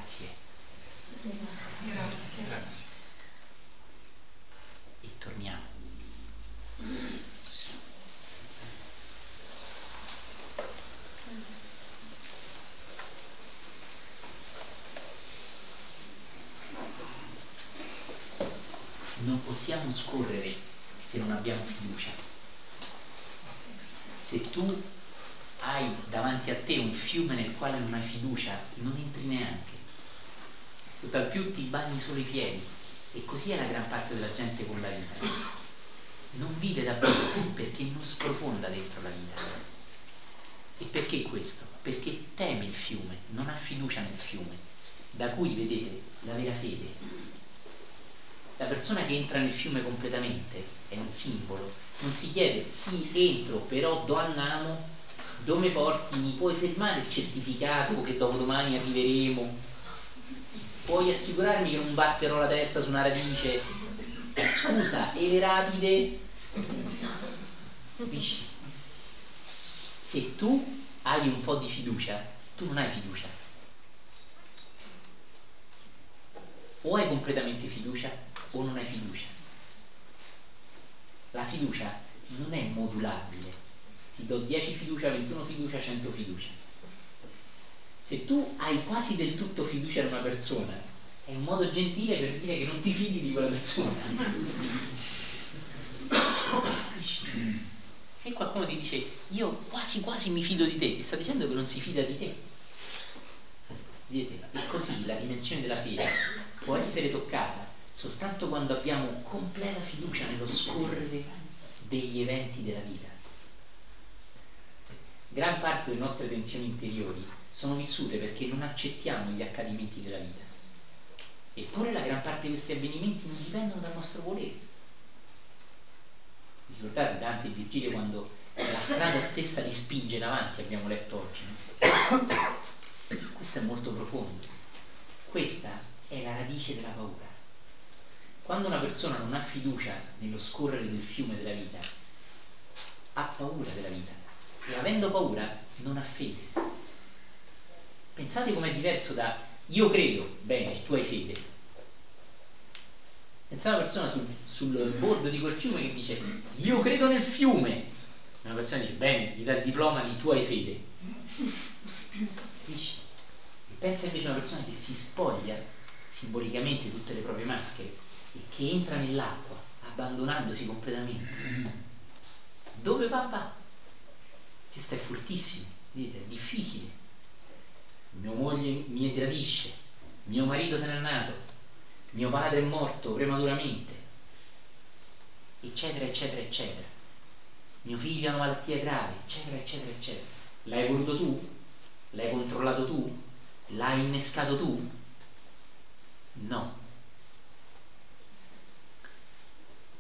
Grazie. Grazie. Grazie. E torniamo. Non possiamo scorrere se non abbiamo fiducia. Se tu hai davanti a te un fiume nel quale non hai fiducia, non entri neanche. Tutt'al più ti bagni solo i piedi. E così è la gran parte della gente con la vita. Non vive davvero perché non sprofonda dentro la vita. E perché questo? Perché teme il fiume, non ha fiducia nel fiume, da cui vedete la vera fede. La persona che entra nel fiume completamente è un simbolo, non si chiede sì entro, però do a Namo, dove porti, mi puoi fermare il certificato che dopodomani arriveremo? Puoi assicurarmi che non batterò la testa su una radice? Scusa, e le rapide? Capisci? Se tu hai un po' di fiducia, tu non hai fiducia. O hai completamente fiducia o non hai fiducia. La fiducia non è modulabile. Ti do 10 fiducia, 21 fiducia, 100 fiducia. Se tu hai quasi del tutto fiducia in una persona, è un modo gentile per dire che non ti fidi di quella persona. Se qualcuno ti dice io quasi quasi mi fido di te, ti sta dicendo che non si fida di te. Vedete? E così la dimensione della fede può essere toccata soltanto quando abbiamo completa fiducia nello scorrere degli eventi della vita. Gran parte delle nostre tensioni interiori sono vissute perché non accettiamo gli accadimenti della vita. Eppure la gran parte di questi avvenimenti non dipendono dal nostro volere. Ricordate Dante e Virgilio quando la strada stessa li spinge in avanti, abbiamo letto oggi. No? Questo è molto profondo. Questa è la radice della paura. Quando una persona non ha fiducia nello scorrere del fiume della vita, ha paura della vita e avendo paura non ha fede. Pensate com'è diverso da io credo, bene, tu hai fede. Pensate a una persona sul, sul bordo di quel fiume che dice io credo nel fiume. Una persona dice bene, gli dà il diploma di tu hai fede. E pensa invece a una persona che si spoglia simbolicamente tutte le proprie maschere e che entra nell'acqua abbandonandosi completamente. Dove va? Va. Questo è fortissimo, vedete, è difficile. Mia moglie mi tradisce, mio marito se n'è nato, mio padre è morto prematuramente, eccetera, eccetera, eccetera. Mio figlio ha una malattia grave, eccetera, eccetera, eccetera. L'hai voluto tu? L'hai controllato tu? L'hai innescato tu? No.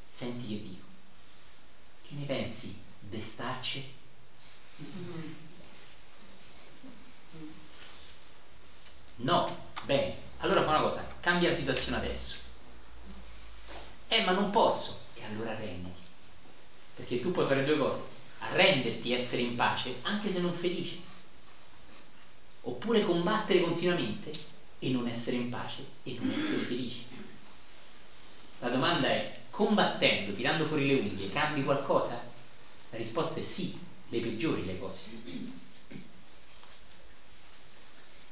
Senti che dico. Che ne pensi? Destacce? No, bene, allora fa una cosa, cambia la situazione adesso. Eh, ma non posso. E allora arrenditi. Perché tu puoi fare due cose. Arrenderti e essere in pace, anche se non felice. Oppure combattere continuamente e non essere in pace e non essere felice. La domanda è, combattendo, tirando fuori le unghie, cambi qualcosa? La risposta è sì, le peggiori le cose.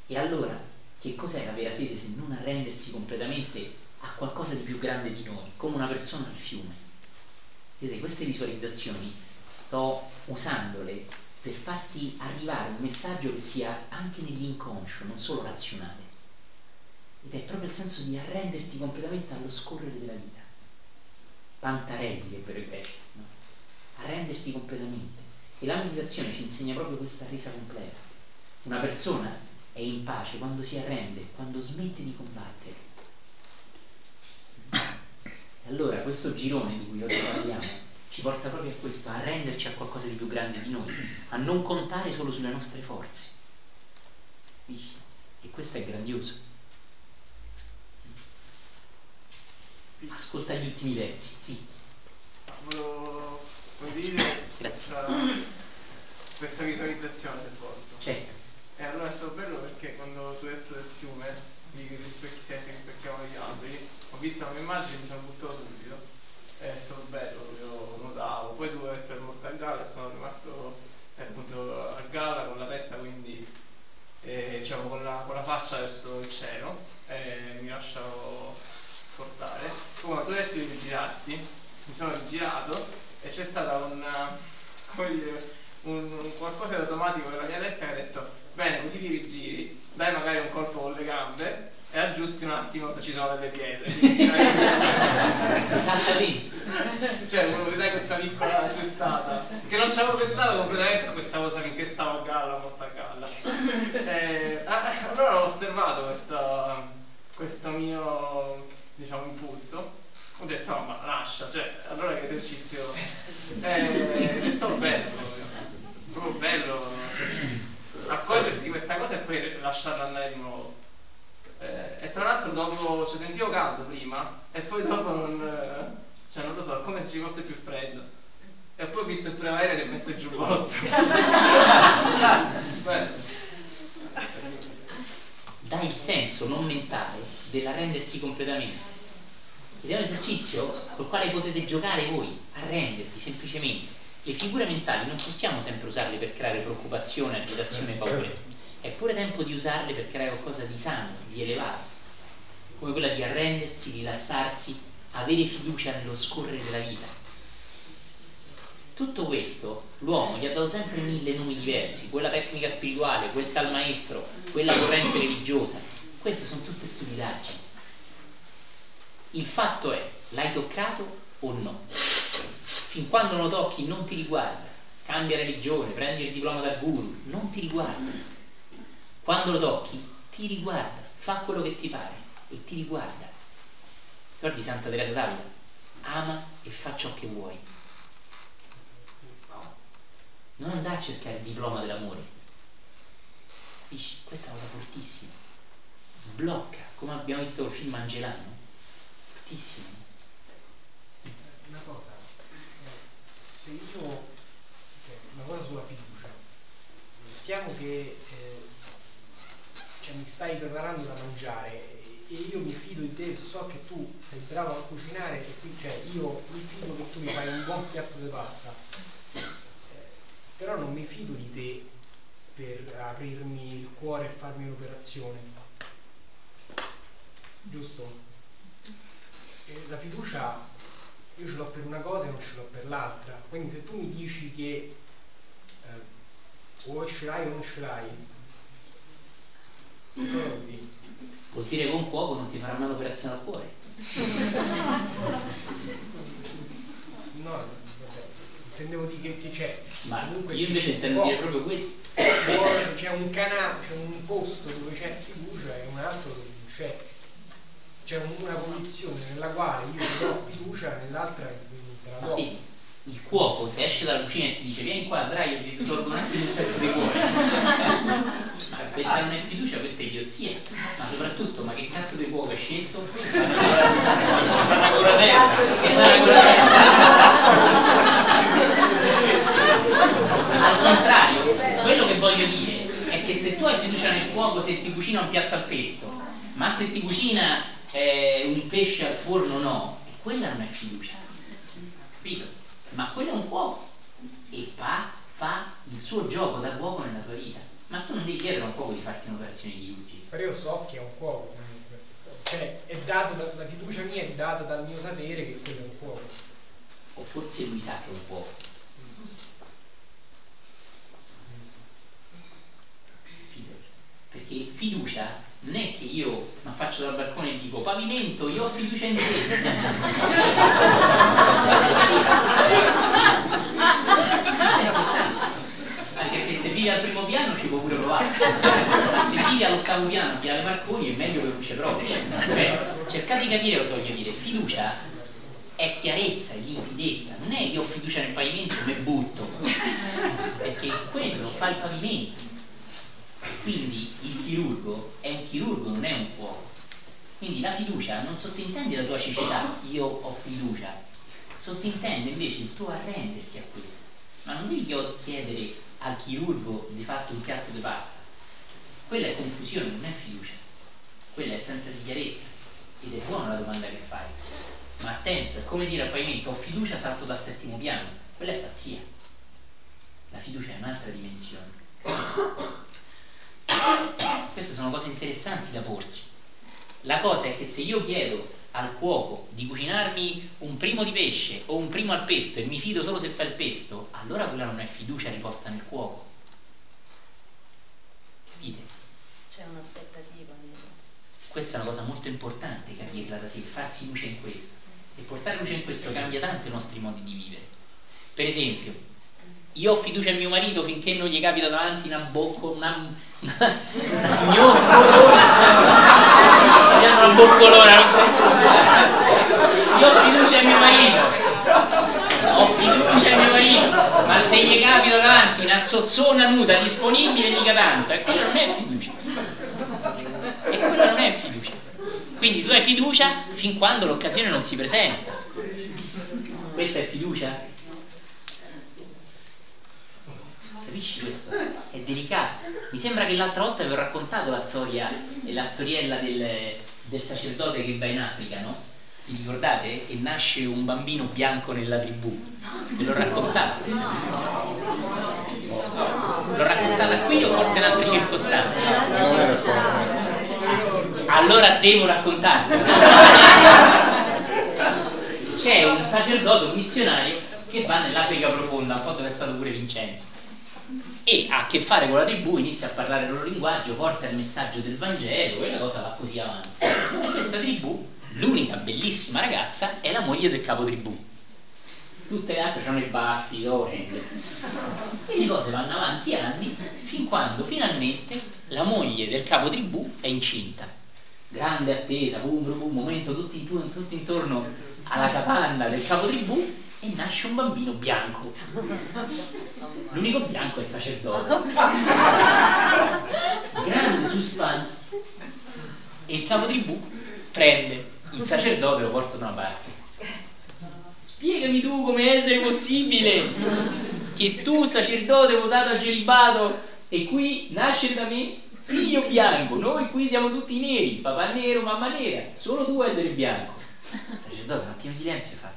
E allora, che cos'è la vera fede se non arrendersi completamente a qualcosa di più grande di noi, come una persona al fiume? Vedete, queste visualizzazioni sto usandole per farti arrivare un messaggio che sia anche nell'inconscio, non solo razionale. Ed è proprio il senso di arrenderti completamente allo scorrere della vita. Pantarelli, che per i greci, no? Arrenderti completamente. E la meditazione ci insegna proprio questa resa completa. Una persona è in pace quando si arrende, quando smette di combattere. E allora questo girone di cui oggi parliamo ci porta proprio a questo, a renderci a qualcosa di più grande di noi, a non contare solo sulle nostre forze. E questo è grandioso. Ascolta gli ultimi versi, sì. volevo condividere questa, questa visualizzazione se posso. Certo. E allora è stato bello perché quando tu hai detto del fiume, di rispecchi, se si rispecchiavano gli alberi, ho visto la mia immagine e mi sono buttato subito. È stato bello, io nuotavo. Poi tu hai detto il morto a galla e sono rimasto eh, appunto a galla con la testa quindi eh, diciamo con la, con la faccia verso il cielo e mi lasciavo portare. Poi tu hai detto di rigirarsi, mi sono rigirato e c'è stata una, come dire, un, un qualcosa di automatico nella mia testa che ha detto bene così ti rigiri, dai magari un colpo con le gambe e aggiusti un attimo se ci sono delle pietre. Esattamente. cioè, volevo dare questa piccola aggiustata. Che non ci avevo pensato completamente a questa cosa finché stavo a galla, molto a galla. Eh, allora ho osservato questo, questo mio, diciamo, impulso. Ho detto, no, ma lascia, cioè, allora che esercizio. Eh, è stato bello proprio. Proprio bello. Cioè, accorgersi di questa cosa e poi lasciarla andare di nuovo. Eh, e tra l'altro dopo, cioè sentivo caldo prima e poi dopo non, cioè non lo so, come se ci fosse più freddo. E poi ho visto il primavera si è messo il giubbotto. Dà il senso non mentale dell'arrendersi completamente. Ed è un esercizio col quale potete giocare voi, arrendervi semplicemente. Le figure mentali non possiamo sempre usarle per creare preoccupazione, agitazione e paura è pure tempo di usarle per creare qualcosa di sano, di elevato, come quella di arrendersi, rilassarsi, avere fiducia nello scorrere della vita. Tutto questo l'uomo gli ha dato sempre mille nomi diversi, quella tecnica spirituale, quel tal maestro, quella corrente religiosa. Queste sono tutte stupidaggini. Il fatto è, l'hai toccato o no? Fin quando non lo tocchi non ti riguarda. Cambia religione, prendi il diploma dal guru, non ti riguarda quando lo tocchi, ti riguarda, fa quello che ti pare e ti riguarda. Ricordi Santa Teresa d'Avila? Ama e fa ciò che vuoi. Non andare a cercare il diploma dell'amore. Capisci? Questa è una cosa fortissima. Sblocca, come abbiamo visto col film Angelano. Fortissimo. Una cosa, se io, una cosa sulla fiducia, mettiamo che cioè, mi stai preparando da mangiare e io mi fido di te, so che tu sei bravo a cucinare e quindi cioè, io mi fido che tu mi fai un buon piatto di pasta, eh, però non mi fido di te per aprirmi il cuore e farmi un'operazione. Giusto? La fiducia io ce l'ho per una cosa e non ce l'ho per l'altra. Quindi se tu mi dici che eh, o ce l'hai o non ce l'hai, Vuol dire che un cuoco non ti farà mai un'operazione al cuore. no, vabbè, intendevo dire che c'è. Ma comunque io invece intendo dire proprio questo. C'è un canale, c'è un posto dove c'è fiducia e un altro dove non c'è. C'è una condizione nella quale io ti do fiducia, nell'altra te la do. il cuoco se esce dalla cucina e ti dice vieni qua sdraio ti tolgo un pezzo di cuore. Ma questa non è fiducia questa è idiozia. Ma soprattutto ma che cazzo di cuoco hai scelto? Una curatella al contrario quello che voglio dire è che se tu hai fiducia nel cuoco se ti cucina un piatto al pesto ma se ti cucina eh, un pesce al forno no quella non è fiducia. Capito? ma quello è un cuoco. E fa, fa il suo gioco da cuoco nella tua vita. Ma tu non devi chiedere a un cuoco di farti un'operazione di luci però io so che è un cuoco comunque. Cioè è dato da, la fiducia mia è data dal mio sapere che quello è un cuoco. O forse lui sa che è un cuoco. Perché fiducia non è che io mi faccio dal balcone e dico pavimento, io ho fiducia in te. Anche perché se vivi al primo piano ci può pure provare. Se vivi all'ottavo piano, via Marconi, è meglio che non ci provi. Cioè, cercate di capire cosa voglio dire. Fiducia è chiarezza, è limpidezza. Non è che ho fiducia nel pavimento e me butto. Perché quello fa il pavimento quindi il chirurgo è un chirurgo, non è un cuoco. Quindi la fiducia non sottintende la tua cecità, io ho fiducia, sottintende invece il tuo arrenderti a questo. Ma non devi chiedere al chirurgo di fatto un piatto di pasta. Quella è confusione, non è fiducia. Quella è senza di chiarezza. Ed è buona la domanda che fai. Ma attento, è come dire al pavimento, ho fiducia, salto dal settimo piano. Quella è pazzia. La fiducia è un'altra dimensione. Queste sono cose interessanti da porsi. La cosa è che se io chiedo al cuoco di cucinarmi un primo di pesce o un primo al pesto e mi fido solo se fa il pesto, allora quella non è fiducia riposta nel cuoco. Capite? C'è un'aspettativa. Questa è una cosa molto importante capirla da sé, farsi luce in questo. E portare luce in questo cambia tanto i nostri modi di vivere. Per esempio, io ho fiducia in mio marito finché non gli capita davanti una bocca, una, una boccolona. Io ho fiducia in mio marito. Ho fiducia in mio marito. Ma se gli capita davanti una zozzona nuda disponibile mica tanto, e quello non è fiducia. E quello non è fiducia. Quindi tu hai fiducia fin quando l'occasione non si presenta. Questa è fiducia? Capisci questo? È delicato. Mi sembra che l'altra volta vi ho raccontato la storia, la storiella del, del sacerdote che va in Africa, no? Vi ricordate? E nasce un bambino bianco nella tribù. Ve l'ho raccontata? L'ho raccontata qui o forse in altre circostanze? Allora devo raccontarla. C'è un sacerdote, un missionario che va nell'Africa profonda, un po' dove è stato pure Vincenzo e ha a che fare con la tribù, inizia a parlare il loro linguaggio, porta il messaggio del Vangelo e la cosa va così avanti. E questa tribù, l'unica bellissima ragazza, è la moglie del capo tribù. Tutte le altre hanno i baffi, l'orecchie. E le cose vanno avanti anni fin quando finalmente la moglie del capo tribù è incinta. Grande attesa, boom, boom, momento tutti, tutti intorno alla capanna del capo tribù e nasce un bambino bianco. L'unico bianco è il sacerdote. Grande suspense. E il capo tribù prende il sacerdote e lo porta da una parte. Spiegami tu come essere possibile che tu, sacerdote votato a celibato, e qui nasce da me figlio bianco. Noi qui siamo tutti neri, papà nero, mamma nera, solo tu essere bianco. Il sacerdote un attimo silenzio fa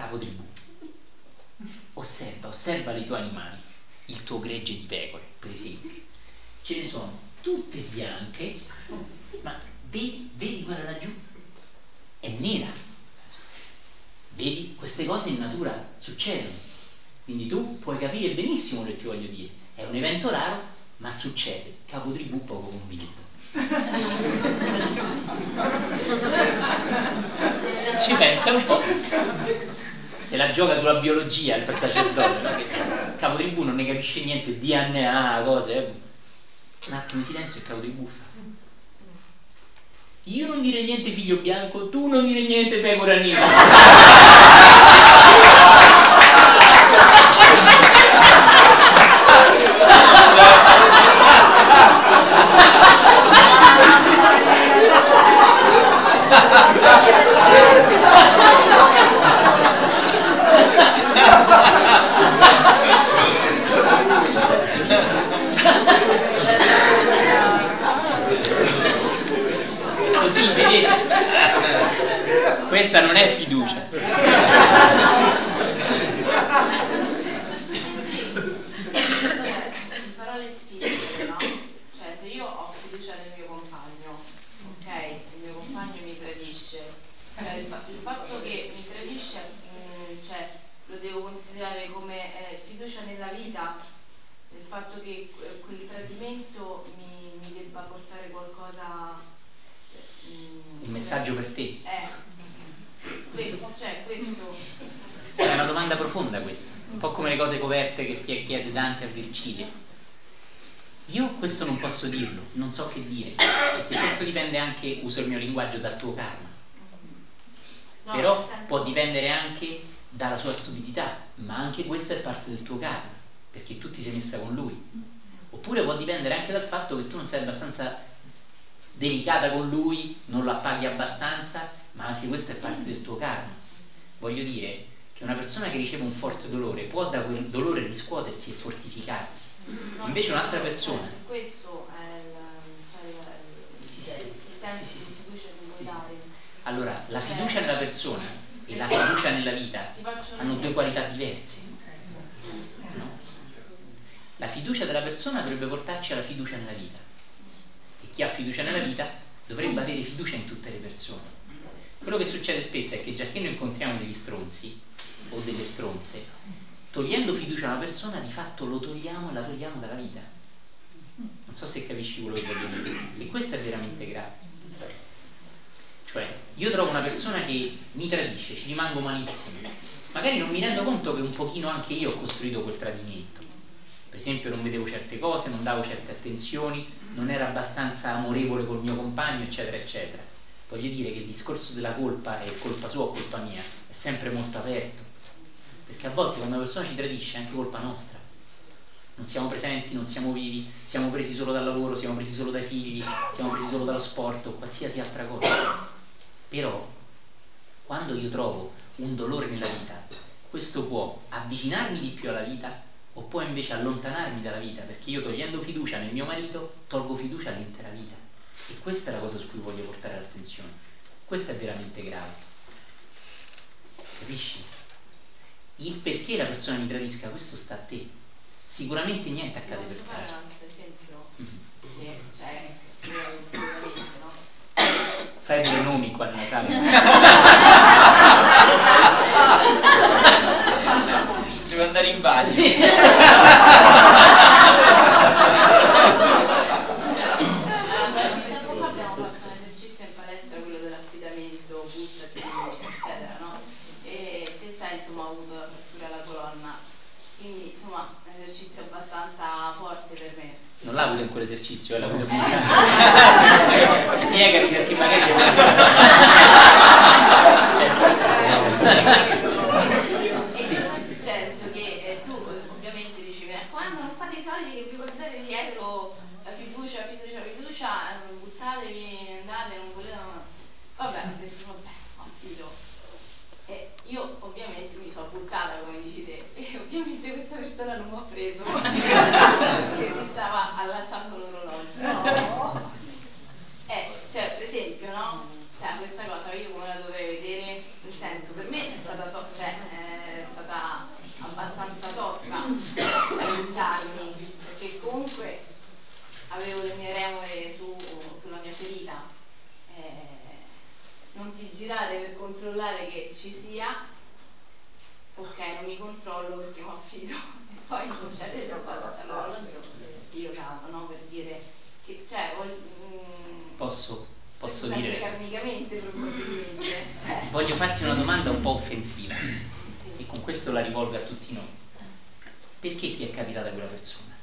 capo tribù. Osserva, osserva i tuoi animali, il tuo gregge di pecore, per esempio. Ce ne sono tutte bianche, ma vedi, vedi quella laggiù? È nera. Vedi, queste cose in natura succedono. Quindi tu puoi capire benissimo che ti voglio dire. È un evento raro, ma succede. Capo tribù poco convinto. Ci pensa un po' se la gioca sulla biologia il sacerdote, no? che capo tribù non ne capisce niente, DNA, cose. Eh. Un attimo di silenzio il capo tribù fa. Io non dire niente figlio bianco, tu non dire niente pecora Così, vedete? Questa non è fiducia. Parole spinte, no? Cioè, se io ho fiducia nel mio compagno, ok? Il mio compagno mi tradisce. Cioè, il, fa- il fatto che mi tradisce, mh, mm, cioè, lo devo considerare come eh, fiducia nella vita il fatto che quel tradimento mi, mi debba portare qualcosa mm, un messaggio per te eh, questo, cioè questo è una domanda profonda questa un po' come le cose coperte che chiede Dante a Virgilio io questo non posso dirlo non so che dire perché questo dipende anche uso il mio linguaggio dal tuo karma però può dipendere anche dalla sua stupidità ma anche questa è parte del tuo karma perché tu ti sei messa con lui. Oppure può dipendere anche dal fatto che tu non sei abbastanza delicata con lui, non lo appaghi abbastanza, ma anche questo è parte del tuo karma. voglio dire che una persona che riceve un forte dolore può da quel dolore riscuotersi e fortificarsi. No, Invece un'altra cioè, persona... su questo è il, cioè il, il, il senso Sì, sì, di fiducia che vuoi dare. Allora, la Cioè- fiducia nella persona e la fiducia nella vita hanno due qualità diverse. no? La fiducia della persona dovrebbe portarci alla fiducia nella vita e chi ha fiducia nella vita dovrebbe avere fiducia in tutte le persone. Quello che succede spesso è che già che noi incontriamo degli stronzi o delle stronze, togliendo fiducia a una persona di fatto lo togliamo e la togliamo dalla vita. Non so se capisci quello che voglio dire. E questo è veramente grave. Cioè, io trovo una persona che mi tradisce, ci rimango malissimo. Magari non mi rendo conto che un pochino anche io ho costruito quel tradimento. Per esempio non vedevo certe cose, non davo certe attenzioni, non ero abbastanza amorevole col mio compagno, eccetera, eccetera. Voglio dire che il discorso della colpa è colpa sua o colpa mia, è sempre molto aperto. Perché a volte quando una persona ci tradisce è anche colpa nostra. Non siamo presenti, non siamo vivi, siamo presi solo dal lavoro, siamo presi solo dai figli, siamo presi solo dallo sport o qualsiasi altra cosa. Però quando io trovo un dolore nella vita, questo può avvicinarmi di più alla vita o può invece allontanarmi dalla vita, perché io togliendo fiducia nel mio marito tolgo fiducia all'intera vita. E questa è la cosa su cui voglio portare l'attenzione. Questo è veramente grave. Capisci? Il perché la persona mi tradisca, questo sta a te. Sicuramente niente accade per caso. esempio? Mhm. Cioè, no? Fai due nomi qua nella sala. Devo andare in bagno. Allora, tempo fa abbiamo fatto un esercizio in palestra, quello dell'affidamento, buttati, eccetera, no? E te sai, insomma, ho avuto la frattura alla colonna, quindi insomma è un esercizio abbastanza forte per me. Non quell'esercizio, eh, l'ha avuto in Eh. Spiegami perché magari c'è E cosa è successo? Che eh, tu eh, ovviamente dici, "Eh, quando non fate i soldi che vi guardate dietro la fiducia, fiducia, fiducia, eh, buttatevi, andate, non volete... Vabbè, ho detto, vabbè, ho tiro. E io ovviamente mi sono buttata, come dici te, e ovviamente questa persona non mi ha preso perché si stava allacciando l'orologio. Eh, cioè, per esempio, no? Cioè, questa cosa io come la dovrei vedere? Nel senso, per me è stata, to- cioè, è stata abbastanza tosta aiutarmi, perché comunque avevo le mie remore su- sulla mia ferita. Eh, non girare per controllare che ci sia, ok, non mi controllo perché mi affido e poi che sta allacciando l'orologio, io cado, no? Per dire che, cioè, vol- mm, Posso, posso dire, Carnicamente probabilmente. Cioè, voglio farti una domanda un po' offensiva e con questo la rivolgo a tutti noi. Perché ti è capitata quella persona?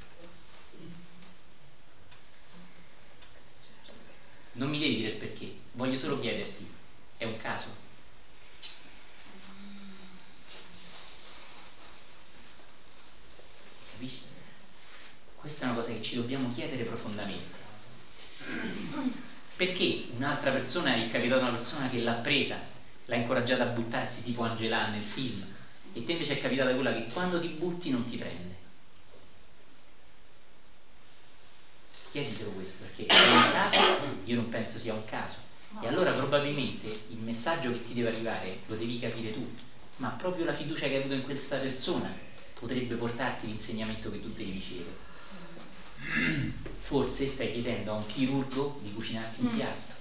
Non mi devi dire perché, voglio solo chiederti, è un caso? Capisci? Questa è una cosa che ci dobbiamo chiedere profondamente. Perché un'altra persona è capitata una persona che l'ha presa, l'ha incoraggiata a buttarsi tipo Angela nel film, e te invece è capitata quella che quando ti butti non ti prende? Chieditelo questo, perché è un caso, io non penso sia un caso. E allora probabilmente il messaggio che ti deve arrivare lo devi capire tu, ma proprio la fiducia che hai avuto in questa persona potrebbe portarti l'insegnamento che tu devi ricevere. Forse stai chiedendo a un chirurgo di cucinarti un piatto,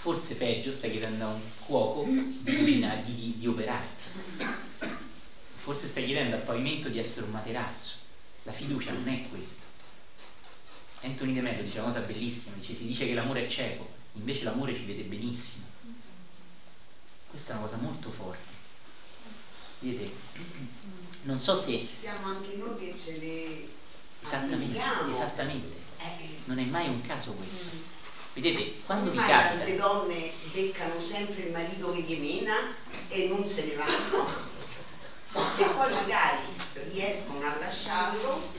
forse peggio stai chiedendo a un cuoco di, cucinare, di, di operarti, forse stai chiedendo al pavimento di essere un materasso. La fiducia non è questo. Anthony De Mello dice una cosa bellissima, dice si dice che l'amore è cieco, invece l'amore ci vede benissimo. Questa è una cosa molto forte. Vedete, non so se Siamo anche noi che ce le esattamente, applichiamo. esattamente, Eh, non è mai un caso questo. Vedete, quando vi Ormai tante capita, donne beccano sempre il marito che gli mena e non se ne vanno e poi magari riescono a lasciarlo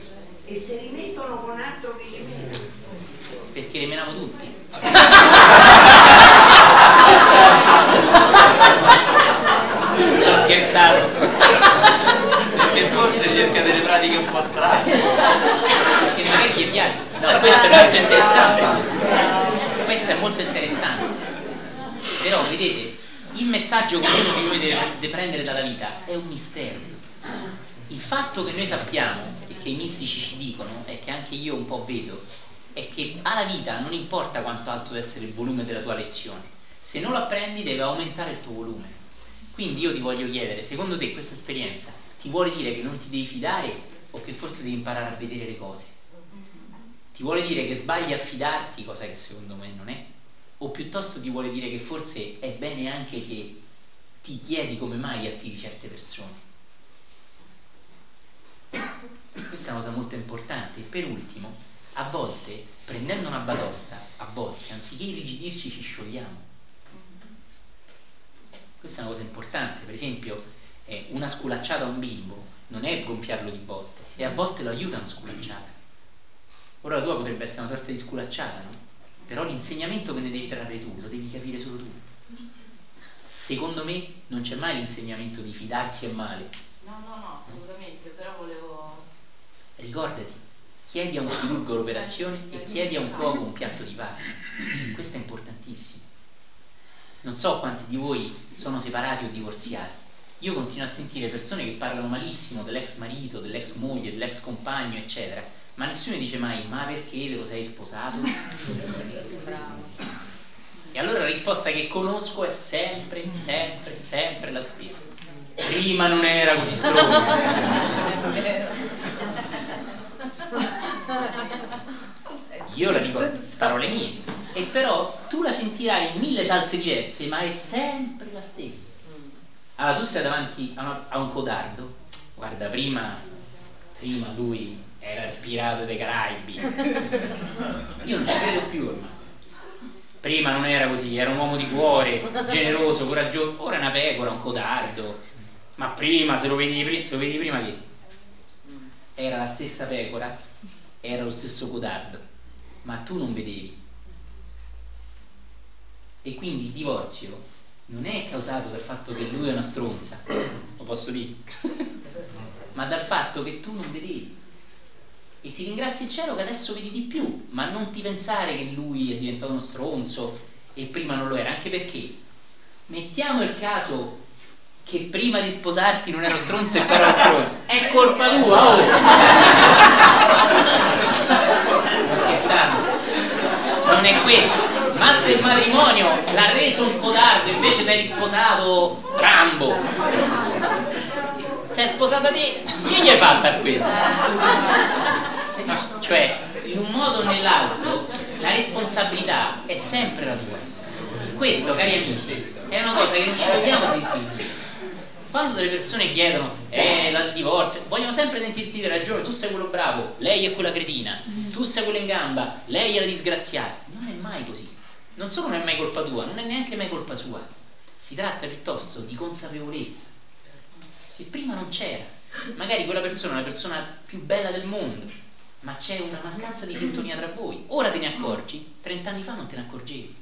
e si rimettono con altro che gli mena. Perché le menavo tutti. Sto scherzando. Perché forse cerca delle pratiche un po' strane. Perché magari gli piace. No, questo è molto interessante. Questo è molto interessante. Però vedete, il messaggio che uno di noi deve, deve prendere dalla vita è un mistero. Il fatto che noi sappiamo, e che i mistici ci dicono, è che anche io un po' vedo, è che alla vita non importa quanto alto deve essere il volume della tua lezione, se non lo apprendi deve aumentare il tuo volume. Quindi io ti voglio chiedere, secondo te questa esperienza ti vuole dire che non ti devi fidare o che forse devi imparare a vedere le cose? Ti vuole dire che sbagli a fidarti, cosa che secondo me non è? O piuttosto ti vuole dire che forse è bene anche che ti chiedi come mai attiri certe persone? Questa è una cosa molto importante. E per ultimo, a volte, prendendo una batosta, a volte, anziché irrigidirci, ci sciogliamo. Questa è una cosa importante. Per esempio, eh, una sculacciata a un bimbo non è gonfiarlo di botte, e a volte lo aiuta una sculacciata. Ora la tua potrebbe essere una sorta di sculacciata, no? Però l'insegnamento che ne devi trarre tu lo devi capire solo tu. Secondo me non c'è mai l'insegnamento di fidarsi è male. No, no, no, assolutamente, però volevo... Ricordati, chiedi a un chirurgo l'operazione e chiedi a un cuoco un piatto di pasta. Questo è importantissimo. Non so quanti di voi sono separati o divorziati. Io continuo a sentire persone che parlano malissimo dell'ex marito, dell'ex moglie, dell'ex compagno, eccetera, ma nessuno dice mai ma perché te lo sei sposato? E allora la risposta che conosco è sempre, sempre, sempre la stessa. Prima non era così stronzo. Io la dico parole mie. E però tu la sentirai in mille salse diverse, ma è sempre la stessa. Allora tu stai davanti a, una, a un codardo. Guarda, prima, prima lui era il pirata dei Caraibi. Io non ci credo più ormai. Prima non era così, era un uomo di cuore, generoso, coraggioso, ora è una pecora, un codardo. Ma prima, se lo vedi, se lo vedi prima che era la stessa pecora, era lo stesso codardo, ma tu non vedevi. E quindi il divorzio non è causato dal fatto che lui è una stronza, lo posso dire, ma dal fatto che tu non vedevi. E si ringrazia il cielo che adesso vedi di più, ma non ti pensare che lui è diventato uno stronzo e prima non lo era, anche perché mettiamo il caso che prima di sposarti non ero stronzo e poi ero stronzo, è colpa tua, oh! scherzando, non è questo. Ma se il matrimonio l'ha reso un codardo invece ti eri sposato Rambo, sei sposata te, chi gli hai fatta questa? No, cioè, in un modo o nell'altro, la responsabilità è sempre la tua. Questo, cari amici, è una cosa che non ci dobbiamo sentire. Quando delle persone chiedono, eh, il divorzio, vogliono sempre sentirsi di ragione, tu sei quello bravo, lei è quella cretina, tu sei quella in gamba, lei è la disgraziata. Non è mai così. Non solo non è mai colpa tua, non è neanche mai colpa sua. Si tratta piuttosto di consapevolezza. Che prima non c'era. Magari quella persona è la persona più bella del mondo, ma c'è una mancanza di sintonia tra voi. Ora te ne accorgi, 30 anni fa non te ne accorgevi.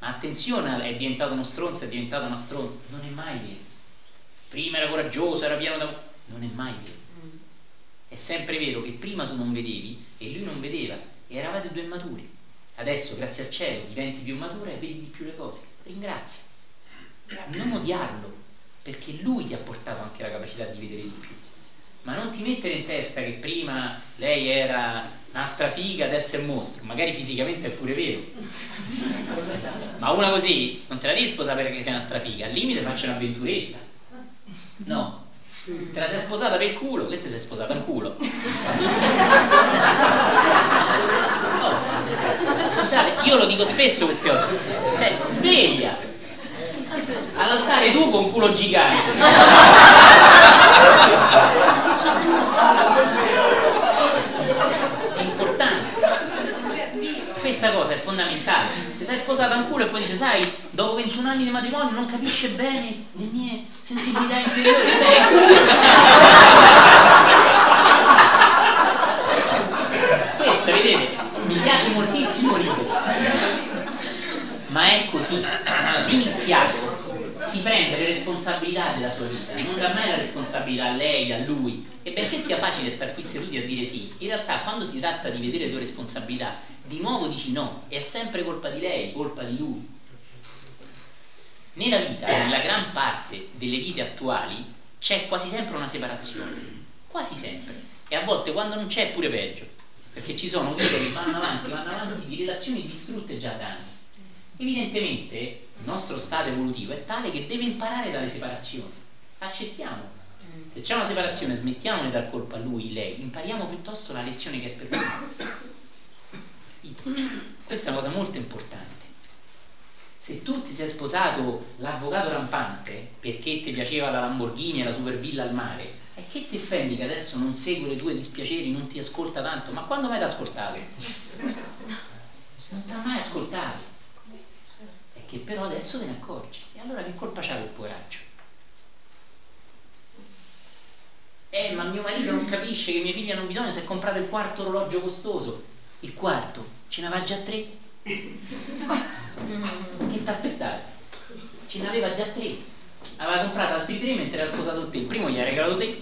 Ma attenzione, è diventato uno stronzo, è diventata una stronza. Non è mai vero. Prima era coraggioso, era pieno da... Non è mai vero. È sempre vero che prima tu non vedevi e lui non vedeva e eravate due maturi. Adesso, grazie al cielo, diventi più matura e vedi di più le cose. Ringrazia. Non odiarlo, perché lui ti ha portato anche la capacità di vedere di più ma non ti mettere in testa che prima lei era una strafiga adesso è un mostro, magari fisicamente è pure vero. Ma una così non te la devi sposare perché è una strafiga, al limite faccio un'avventuretta. No, te la sei sposata per il culo, che te sei sposata un culo. Pensate, io lo dico spesso queste cose. Cioè, sveglia! All'altare tu con un culo gigante. È importante. Questa cosa è sei sposata un culo e poi dici, sai, dopo 21 anni di matrimonio non capisce bene le mie sensibilità inferiori. Questa, vedete, mi piace moltissimo ridere. Ma è così. L'iniziato si prende le responsabilità della sua vita, non dà mai la responsabilità a lei, a lui. E perché sia facile stare qui seduti a dire sì, in realtà quando si tratta di vedere le tue responsabilità, di nuovo dici no, è sempre colpa di lei, colpa di lui. Nella vita, nella gran parte delle vite attuali, c'è quasi sempre una separazione, quasi sempre. E a volte quando non c'è è pure peggio, perché ci sono vite che vanno avanti, vanno avanti di relazioni distrutte già da anni. Evidentemente il nostro stato evolutivo è tale che deve imparare dalle separazioni. Accettiamo. Se c'è una separazione, smettiamo di dar colpa a lui, lei, impariamo piuttosto la lezione che è per lui. Questa è una cosa molto importante. Se tu ti sei sposato l'avvocato rampante perché ti piaceva la Lamborghini e la super villa al mare, e che ti offendi che adesso non segue le tue dispiaceri, non ti ascolta tanto? Ma quando mai ti ascoltato? Non ti ha mai ascoltato che però adesso te ne accorgi. E allora che colpa c'ha quel poraggio? Eh, ma mio marito non capisce che i miei figli hanno bisogno, si è comprato il quarto orologio costoso. Il quarto? Ce n'aveva già tre? che ti aspettavi? Ce n'aveva già tre. Aveva comprato altri tre mentre era sposato te. Il primo gli ha regalato te.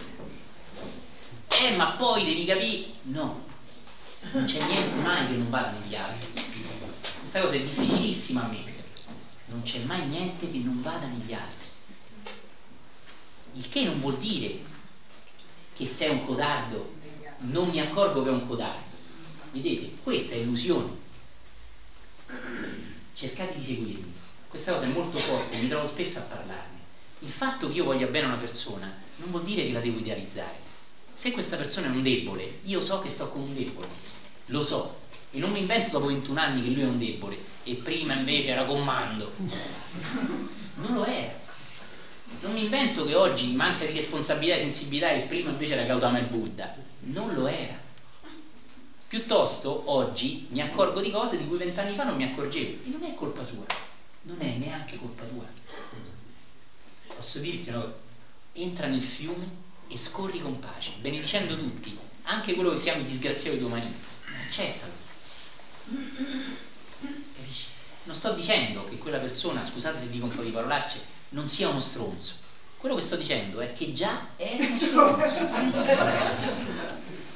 Eh, ma poi devi capire... No, non c'è niente mai che non vada negli altri. Questa cosa è difficilissima a me non c'è mai niente che non vada negli altri. Il che non vuol dire che sei un codardo, non mi accorgo che è un codardo. Vedete, questa è illusione. Cercate di seguirmi. Questa cosa è molto forte, mi trovo spesso a parlarne. Il fatto che io voglia bene una persona non vuol dire che la devo idealizzare. Se questa persona è un debole, io so che sto con un debole, lo so, e non mi invento dopo 21 anni che lui è un debole e prima invece era comando. Non lo era. Non mi invento che oggi manca di responsabilità e sensibilità e prima invece era Gautama il Buddha. Non lo era. Piuttosto oggi mi accorgo di cose di cui vent'anni fa non mi accorgevo e non è colpa sua, non è neanche colpa tua. Posso dirti una cosa? Entra nel fiume e scorri con pace, benedicendo tutti, anche quello che chiami disgraziato di tuo marito. Accettalo Capisci? Non sto dicendo che quella persona, scusate se dico un po' di parolacce, non sia uno stronzo. Quello che sto dicendo è che già è uno stronzo.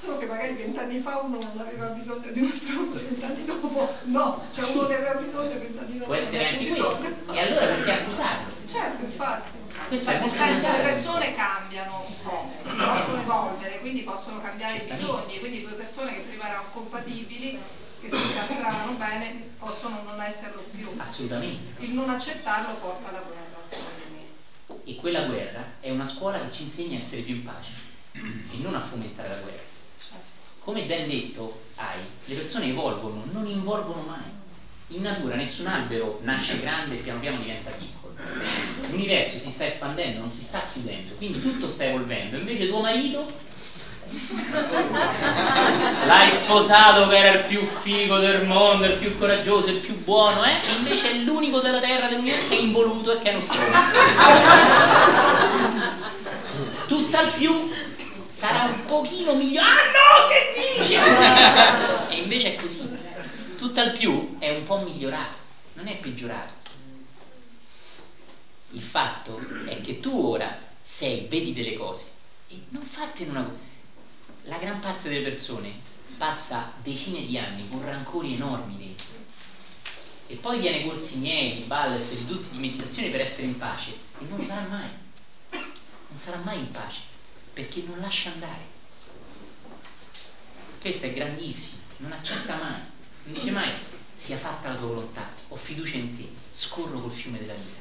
Solo che magari vent'anni fa uno non aveva bisogno di uno stronzo, vent'anni dopo no, cioè uno ne aveva bisogno, vent'anni dopo. Può essere anche questo. E allora perché accusarlo? Certo, infatti. Questo è Nel senso le persone cambiano un po', si possono evolvere, quindi possono cambiare i bisogni, quindi due persone che prima erano compatibili che si incastravano bene possono non esserlo più. Assolutamente. Il non accettarlo porta alla guerra, secondo me. E quella guerra è una scuola che ci insegna a essere più in pace e non a fomentare la guerra. Come ben detto hai, le persone evolvono, non involvono mai. In natura nessun albero nasce grande e piano piano diventa piccolo. L'universo si sta espandendo, non si sta chiudendo, quindi tutto sta evolvendo. Invece tuo marito L'hai sposato che era il più figo del mondo, il più coraggioso, il più buono, eh? E invece è l'unico della terra dell'unione che è involuto e che è uno stronzo. Tutt'al più sarà un pochino migliore. Ah no, che dici? E invece è così. Tutt'al più è un po' migliorato, non è peggiorato. Il fatto è che tu ora sei, vedi delle cose e non fartene una cosa la gran parte delle persone passa decine di anni con rancori enormi dentro e poi viene corsi miei, di tutti di meditazione per essere in pace e non sarà mai non sarà mai in pace perché non lascia andare questo è grandissimo non accetta mai non dice mai sia fatta la tua volontà ho fiducia in te scorro col fiume della vita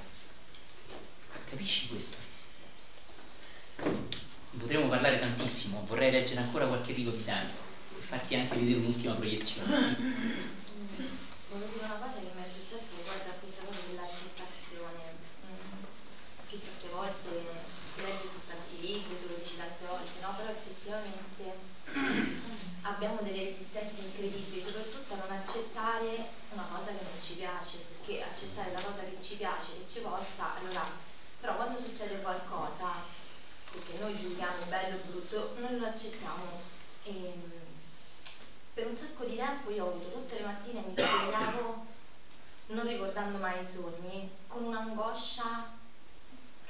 capisci questo? potremmo parlare tantissimo, vorrei leggere ancora qualche rigo di Dante e farti anche vedere un'ultima proiezione. Volevo dire una cosa che mi è successa riguardo a questa cosa dell'accettazione, mm, che tante volte si legge su tanti libri, tu lo dici tante volte, no? Effettivamente abbiamo delle resistenze incredibili, soprattutto a non accettare una cosa che non ci piace, perché accettare la cosa che ci piace, che ci porta, allora, però quando succede qualcosa che noi giudichiamo bello o brutto, non lo accettiamo. E, ehm, per un sacco di tempo io ho avuto tutte le mattine mi svegliavo non ricordando mai i sogni, con un'angoscia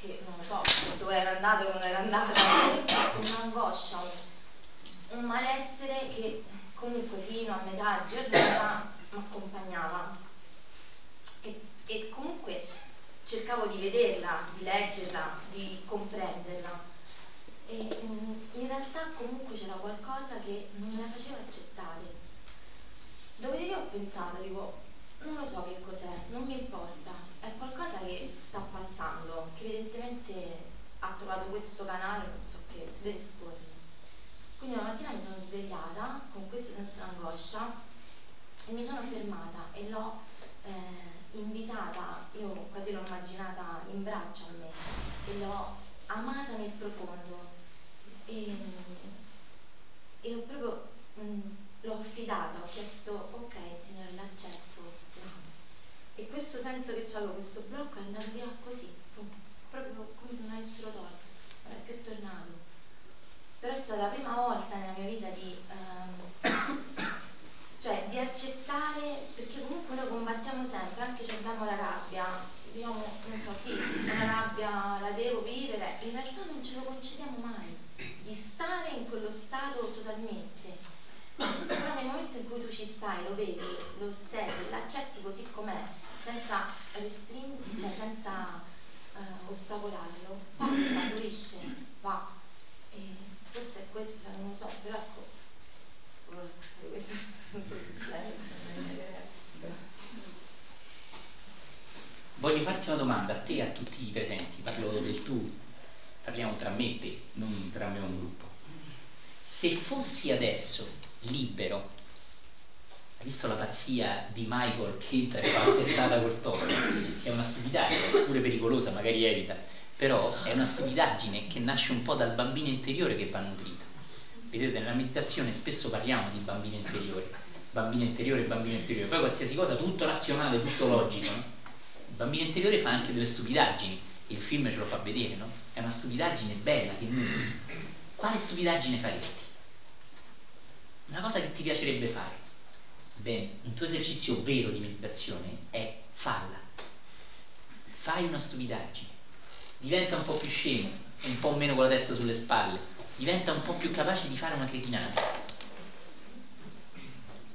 che non so dove era andato o non era andata, un'angoscia, un, malessere che comunque fino a metà giornata mi accompagnava. E, e comunque cercavo di vederla, di leggerla, di comprenderla. E mm, in realtà comunque c'era qualcosa che non me la faceva accettare. Dopodiché ho pensato, dico, non lo so che cos'è, non mi importa, è qualcosa che sta passando, che evidentemente ha trovato questo canale, non so che, deve esporre. Quindi una mattina mi sono svegliata con questo senso di angoscia e mi sono fermata e l'ho eh, invitata, io quasi l'ho immaginata in braccio a me e l'ho amata nel profondo e, e ho proprio mh, l'ho affidata, ho chiesto ok Signore l'accetto, e questo senso che c'avevo, questo blocco è andato via così, proprio come se non avessero tolto, non è più tornato però è stata la prima volta nella mia vita di, ehm, cioè, di accettare, perché comunque noi combattiamo sempre, anche se abbiamo la rabbia, diciamo, non so, sì, una rabbia la devo vivere, in realtà non ce lo concediamo mai, di stare in quello stato totalmente. Però nel momento in cui tu ci stai, lo vedi, lo osservi, l'accetti così com'è, senza restringere, cioè senza uh, ostacolarlo, passa, fluisce, va. E forse è questo, cioè non lo so, però ecco, Voglio farti una domanda a te e a tutti i presenti, parlo del tu, parliamo tra me e te, non tra me e un gruppo. Se fossi adesso libero, visto la pazzia di Michael che entra e fa la testata col che è una stupidaggine, pure pericolosa, magari evita, però è una stupidaggine che nasce un po' dal bambino interiore che va nutrito. Vedete, nella meditazione spesso parliamo di bambino interiore, bambino interiore, bambino interiore, poi qualsiasi cosa tutto razionale, tutto logico. Il bambino interiore fa anche delle stupidaggini, il film ce lo fa vedere, no? È una stupidaggine bella che nutri. Quale stupidaggine faresti? Una cosa che ti piacerebbe fare. Bene, un tuo esercizio vero di meditazione è falla. Fai una stupidaggine diventa un po' più scemo, un po' meno con la testa sulle spalle, diventa un po' più capace di fare una cretinata.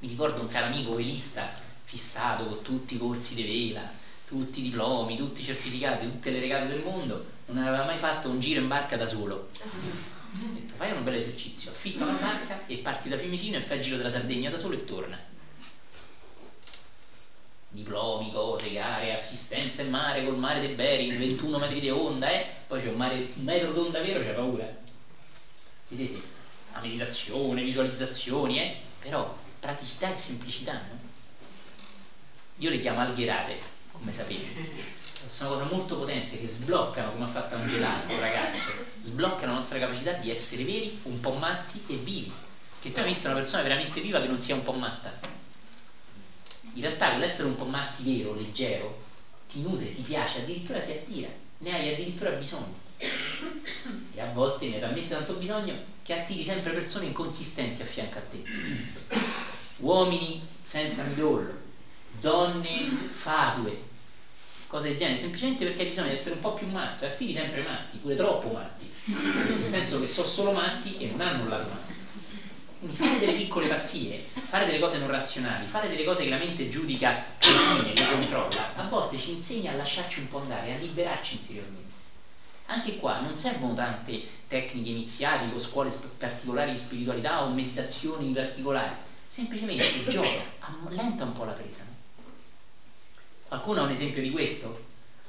Mi ricordo un caro amico velista fissato con tutti i corsi di vela, tutti i diplomi, tutti i certificati, tutte le regate del mondo, non aveva mai fatto un giro in barca da solo. Ho detto fai un bel esercizio, affitta una barca e parti da Fiumicino e fai il giro della Sardegna da solo e torna diplomi, cose, gare, assistenza in mare col mare dei Bering, 21 metri di onda, eh? poi c'è un, mare, un metro d'onda vero, c'è paura. Vedete? La meditazione, visualizzazioni, eh? però praticità e semplicità, no? Io le chiamo algherate, come sapete. Sono una cosa molto potente che sbloccano, come ha fatto Angelato, ragazzo, sbloccano la nostra capacità di essere veri, un po' matti e vivi. Che tu hai visto una persona veramente viva che non sia un po' matta? In realtà quell'essere un po' matti vero, leggero, ti nutre, ti piace, addirittura ti attira, ne hai addirittura bisogno. E a volte ne hai talmente tanto bisogno che attiri sempre persone inconsistenti a fianco a te. Uomini senza midollo, donne fatue, cose del genere, semplicemente perché hai bisogno di essere un po' più matto, e attiri sempre matti, pure troppo matti, nel senso che sono solo matti e non hanno matto. Quindi fare delle piccole pazzie, fare delle cose non razionali, fare delle cose che la mente giudica fine, le controlla, a volte ci insegna a lasciarci un po' andare, a liberarci interiormente. Anche qua non servono tante tecniche iniziatiche o scuole particolari di spiritualità o meditazioni particolari, semplicemente gioca, allenta un po' la presa. No? Qualcuno ha un esempio di questo?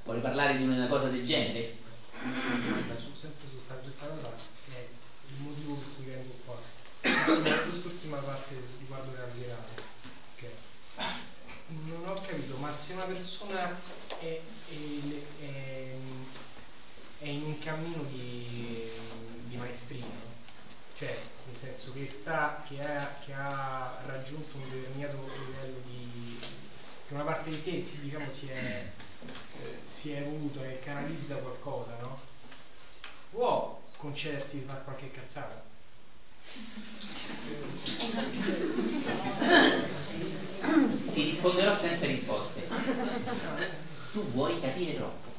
Vuole parlare di una cosa del genere? Sempre su questa cosa il motivo per cui vengo qua quest'ultima parte riguardo le algherate okay. non ho capito ma se una persona è, è, è, è in cammino di, di maestria no? cioè nel senso che, sta, che, ha, che ha raggiunto un determinato livello di che una parte di sé diciamo si è, eh, si è evoluta e canalizza qualcosa no? può concedersi di fare qualche cazzata ti risponderò senza risposte. Tu vuoi capire troppo.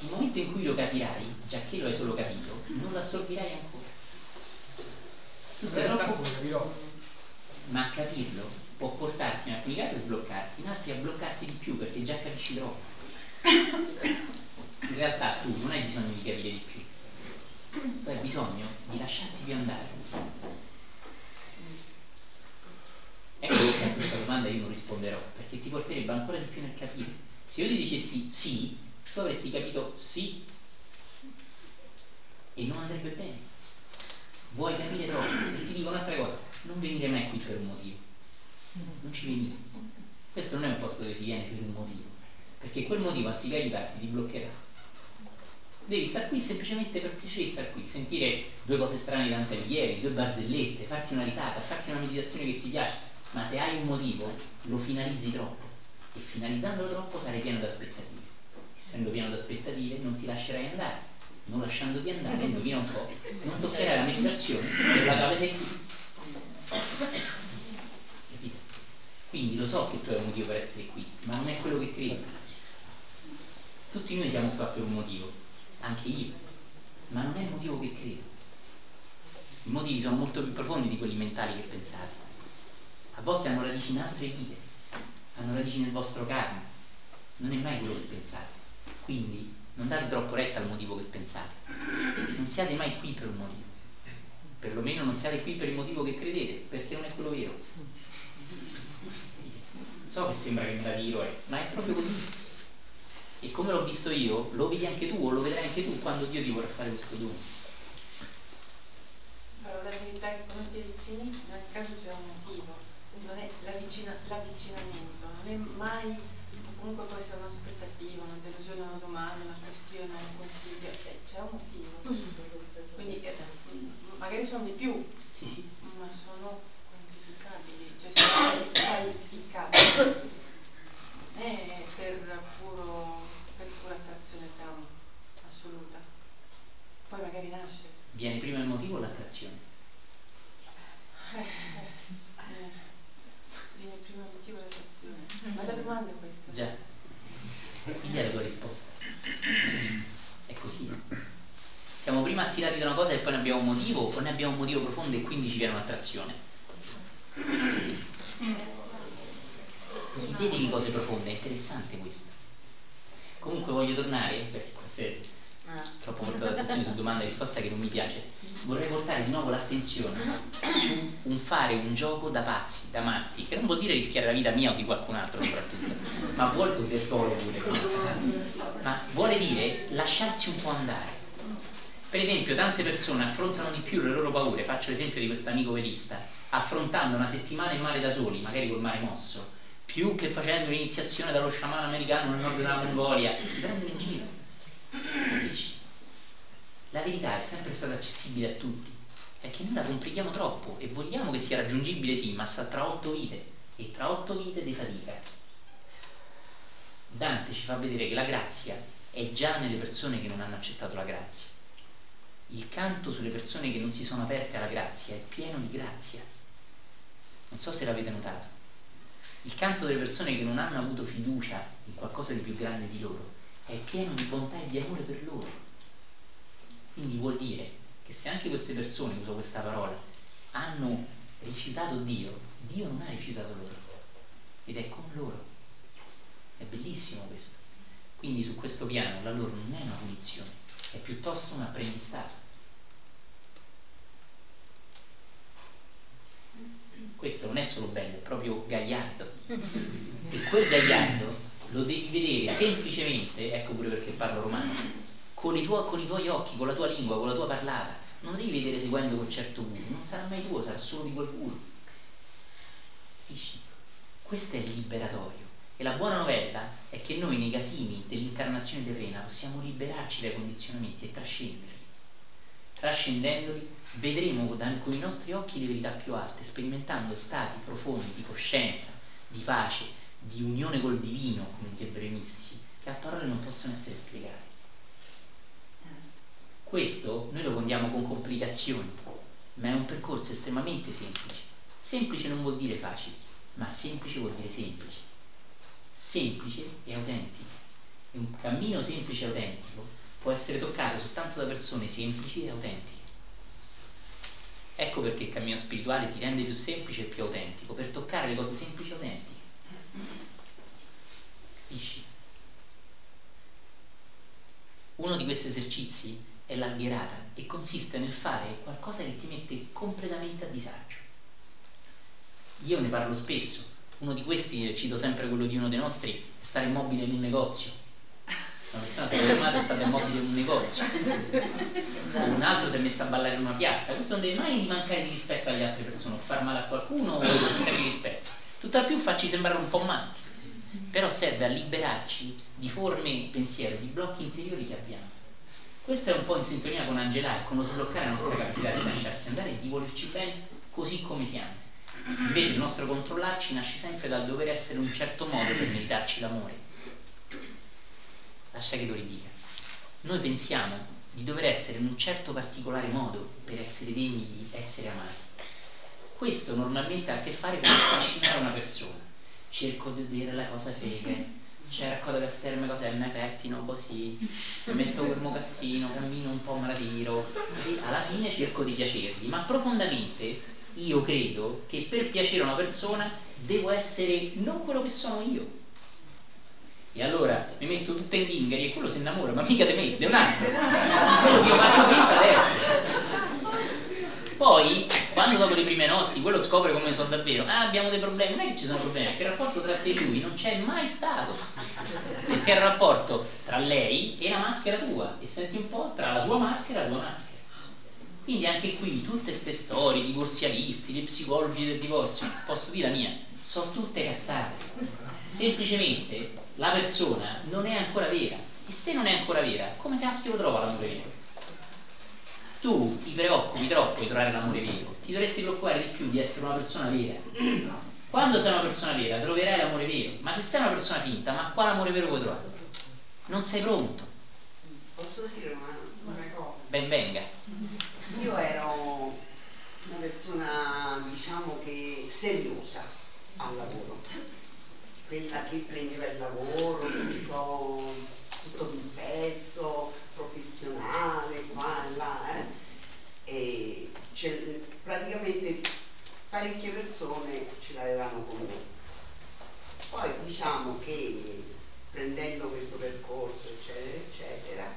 Nel momento in cui lo capirai, già che lo hai solo capito, non lo assorbirai ancora. Tu sei troppo... Ma capirlo può portarti in alcuni casi a sbloccarti, in altri a bloccarti di più perché già capisci troppo. In realtà tu non hai bisogno di capire di più, tu hai bisogno di lasciarti più andare. Ecco perché a questa domanda io non risponderò, perché ti porterebbe ancora di più nel capire. Se io ti dicessi sì, tu avresti capito sì e non andrebbe bene. Vuoi capire troppo e ti dico un'altra cosa, non venire mai qui per un motivo. Non ci venire. Questo non è un posto dove si viene per un motivo, perché quel motivo anziché aiutarti ti bloccherà. Devi star qui semplicemente per piacere di star qui, sentire due cose strane di Dante Alighieri, due barzellette, farti una risata, farti una meditazione che ti piace, ma se hai un motivo lo finalizzi troppo e finalizzandolo troppo sarai pieno di aspettative. Essendo pieno di aspettative non ti lascerai andare, non lasciandoti andare, indovina un po', non toccherai la meditazione per la quale sei qui. Capite? Quindi lo so che tu hai un motivo per essere qui, ma non è quello che credi. Tutti noi siamo qua per un motivo, anche io, ma non è il motivo che credo. I motivi sono molto più profondi di quelli mentali che pensate a volte hanno radici in altre vite, hanno radici nel vostro karma, non è mai quello che pensate. Quindi non date troppo retta al motivo che pensate, non siate mai qui per un motivo, perlomeno non siate qui per il motivo che credete, perché non è quello vero. So che sembra che me la tiro, eh, ma è proprio così. E come l'ho visto io, lo vedi anche tu o lo vedrai anche tu quando Dio ti vorrà fare questo dono. Però la verità è che quando ti avvicini, nel caso c'è un motivo non è l'avvicina, l'avvicinamento, non è mai, comunque può essere un'aspettativa, una delusione, una domanda, una questione, un consiglio, eh, c'è un motivo. Quindi eh, magari sono di più, sì, sì. ma sono quantificabili, cioè sono qualificabili. È per, puro, per pura attrazione trauma assoluta. Poi magari nasce. Viene prima il motivo o l'attrazione? Eh, eh viene prima il motivo dell'azione. Ma la domanda è questa. Già, quindi è la tua risposta. È così. Siamo prima attirati da una cosa e poi ne abbiamo un motivo o ne abbiamo un motivo profondo e quindi ci viene un'attrazione. Vedevi cose profonde, è interessante questo. Comunque voglio tornare, perché queste troppo portato l'attenzione su domanda e risposta che non mi piace, vorrei portare di nuovo l'attenzione su un fare un gioco da pazzi, da matti, che non vuol dire rischiare la vita mia o di qualcun altro soprattutto, ma vuol poter pure, ma vuole dire lasciarsi un po' andare. Per esempio, tante persone affrontano di più le loro paure, faccio l'esempio di questo amico velista, affrontando una settimana in mare da soli, magari col mare mosso, più che facendo un'iniziazione dallo sciamano americano nel nord della Mongolia, si prendono in giro la verità è sempre stata accessibile a tutti, è che noi la complichiamo troppo e vogliamo che sia raggiungibile sì, ma sta tra otto vite e tra otto vite di fatica. Dante ci fa vedere che la grazia è già nelle persone che non hanno accettato la grazia. Il canto sulle persone che non si sono aperte alla grazia è pieno di grazia. Non so se l'avete notato. Il canto delle persone che non hanno avuto fiducia in qualcosa di più grande di loro è pieno di bontà e di amore per loro. Quindi vuol dire che se anche queste persone, uso questa parola, hanno rifiutato Dio, Dio non ha rifiutato loro ed è con loro. È bellissimo questo. Quindi su questo piano la loro non è una punizione, è piuttosto un apprendistato. Questo non è solo bello, è proprio gagliardo. E quel gagliardo lo devi vedere semplicemente, ecco pure perché parlo romano, con, tuoi, con i tuoi occhi, con la tua lingua, con la tua parlata. Non lo devi vedere seguendo quel certo guru, non sarà mai tuo, sarà solo di quel guru. Capisci? Questo è liberatorio. E la buona novella è che noi nei casini dell'incarnazione terrena possiamo liberarci dai condizionamenti e trascenderli. Trascendendoli vedremo con i nostri occhi le verità più alte, sperimentando stati profondi di coscienza, di pace, di unione col divino, come direbbero i mistici, che a parole non possono essere spiegati. Questo noi lo condiamo con complicazioni, ma è un percorso estremamente semplice. Semplice non vuol dire facile, ma semplice vuol dire semplice. Semplice e autentico. E un cammino semplice e autentico può essere toccato soltanto da persone semplici e autentiche. Ecco perché il cammino spirituale ti rende più semplice e più autentico, per toccare le cose semplici e autentiche. Capisci? Uno di questi esercizi è l'algherata e consiste nel fare qualcosa che ti mette completamente a disagio. Io ne parlo spesso, uno di questi, cito sempre quello di uno dei nostri, è stare immobile in un negozio. Una persona si è fermata e è stata immobile in un negozio. Un altro si è messo a ballare in una piazza. Questo non deve mai mancare di rispetto agli altre persone, o far male a qualcuno o mancare di rispetto. Tutt'al più farci sembrare un po' matti. Però serve a liberarci di forme pensiero, di blocchi interiori che abbiamo. Questo è un po' in sintonia con Angela e con lo sbloccare la nostra capacità di lasciarsi andare e di volerci bene così come siamo. Invece il nostro controllarci nasce sempre dal dover essere un certo modo per meritarci l'amore. Lascia che lo ridica. Noi pensiamo di dover essere in un certo particolare modo per essere degni di essere amati. Questo normalmente ha a che fare con affascinare una persona. Cerco di dire la cosa fake, cerco di vestirmi così, mi pettino così, metto quel mocassino, cammino un po', me la tiro, così alla fine cerco di piacergli, ma profondamente io credo che per piacere a una persona devo essere non quello che sono io. E allora mi metto tutta in dingheri e quello si innamora, ma mica di me, di un altro. Quello che io faccio finta adesso. Poi, quando dopo le prime notti quello scopre come sono davvero, ah abbiamo dei problemi, non è che ci sono problemi, è che il rapporto tra te e lui non c'è mai stato. Perché è il rapporto tra lei e la maschera tua, e senti un po' tra la sua maschera e la tua maschera. Quindi anche qui tutte queste storie, divorzialisti, gli psicologi del divorzio, posso dire la mia, sono tutte cazzate. Semplicemente la persona non è ancora vera. E se non è ancora vera, come cacchio lo trova l'amore vero? Tu ti preoccupi troppo di trovare l'amore vero, ti dovresti preoccupare di più di essere una persona vera. Quando sei una persona vera troverai l'amore vero, ma se sei una persona finta, ma quale amore vero vuoi trovare? Non sei pronto. Posso dire una, una cosa? Ben venga. Io ero una persona, diciamo che seriosa al lavoro, quella che prendeva il lavoro, tutto, tutto d'un pezzo, professionale, qua e là, eh. e praticamente parecchie persone ce l'avevano con me. Poi diciamo che prendendo questo percorso, eccetera, eccetera,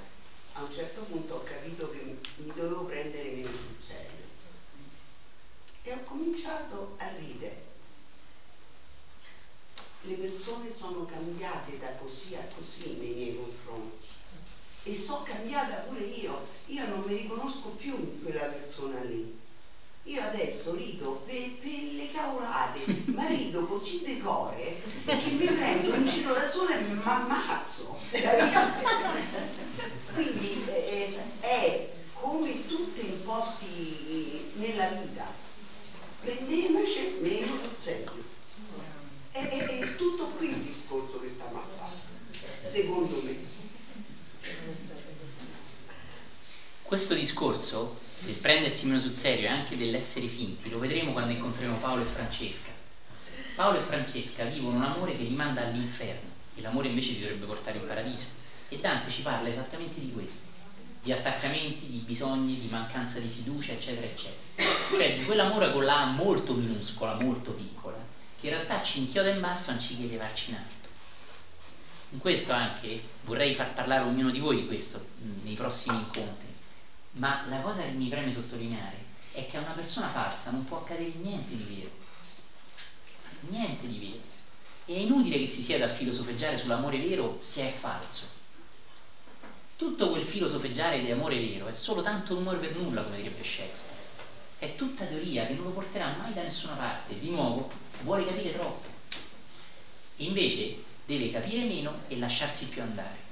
a un certo punto ho capito che mi dovevo prendere meno sul serio e ho cominciato a ridere. Le persone sono cambiate da così a così nei miei confronti e so cambiata pure io. Io non mi riconosco più in quella persona lì. Io adesso rido per, per le cavolate, ma rido così decore che mi prendo un giro da sola e mi ammazzo. Quindi eh, è come tutti i posti nella vita, prendiamoci meno sul serio. È, è, è tutto qui il discorso che stiamo a fare, secondo me. Questo discorso del prendersi meno sul serio e anche dell'essere finti lo vedremo quando incontreremo Paolo e Francesca. Paolo e Francesca vivono un amore che li manda all'inferno e l'amore invece ti dovrebbe portare in paradiso. E Dante ci parla esattamente di questo, di attaccamenti, di bisogni, di mancanza di fiducia, eccetera, eccetera. Cioè di quell'amore con la A molto minuscola, molto piccola, che in realtà ci inchioda in basso anziché elevarci in alto. In questo anche vorrei far parlare ognuno di voi di questo nei prossimi incontri ma la cosa che mi preme sottolineare è che a una persona falsa non può accadere niente di vero. Niente di vero. E è inutile che si sieda a filosofeggiare sull'amore vero se è falso. Tutto quel filosofeggiare di amore vero è solo tanto rumore per nulla, come direbbe Shakespeare. È tutta teoria che non lo porterà mai da nessuna parte. Di nuovo, vuole capire troppo. Invece deve capire meno e lasciarsi più andare.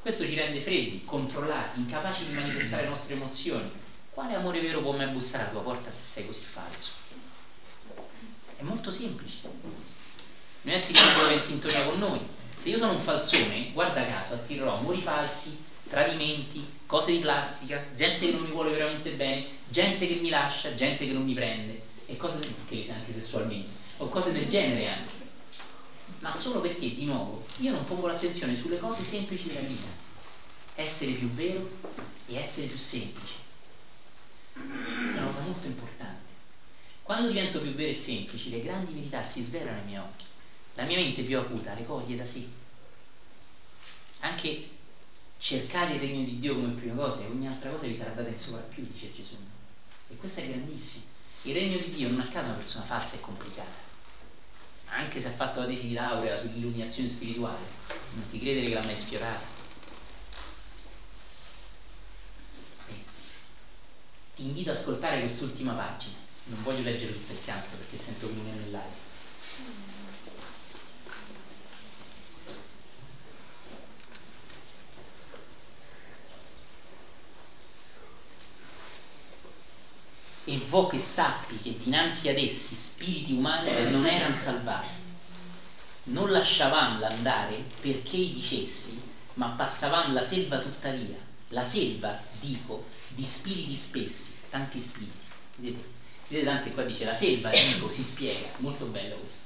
Questo ci rende freddi, controllati, incapaci di manifestare le nostre emozioni. Quale amore vero può mai bussare alla tua porta se sei così falso? È molto semplice. Metti che quello in sintonia con noi. Se io sono un falsone, guarda caso, attirerò amori falsi, tradimenti, cose di plastica, gente che non mi vuole veramente bene, gente che mi lascia, gente che non mi prende, e cose che anche sessualmente, o cose del genere anche ma solo perché, di nuovo, io non pongo l'attenzione sulle cose semplici della vita. Essere più vero e essere più semplice. È una cosa molto importante. Quando divento più vero e semplice, le grandi verità si svelano ai miei occhi. La mia mente più acuta le coglie da sé. Anche cercate il regno di Dio come prima cosa e ogni altra cosa vi sarà data in sovrappiù, dice Gesù. E questo è grandissimo. Il regno di Dio non accade a una persona falsa e complicata. Anche se ha fatto la tesi di laurea sull'illuminazione spirituale, non ti credere che l'ha mai sfiorata. Ti invito ad ascoltare quest'ultima pagina. Non voglio leggere tutto il canto perché sento che non nell'aria. E vo che sappi che dinanzi ad essi spiriti umani non erano salvati. Non lasciavam andare perché i dicessi, ma passavam la selva tuttavia. La selva, dico, di spiriti spessi, tanti spiriti. Vedete? Vedete Dante qua dice la selva, dico, si spiega, molto bello questo,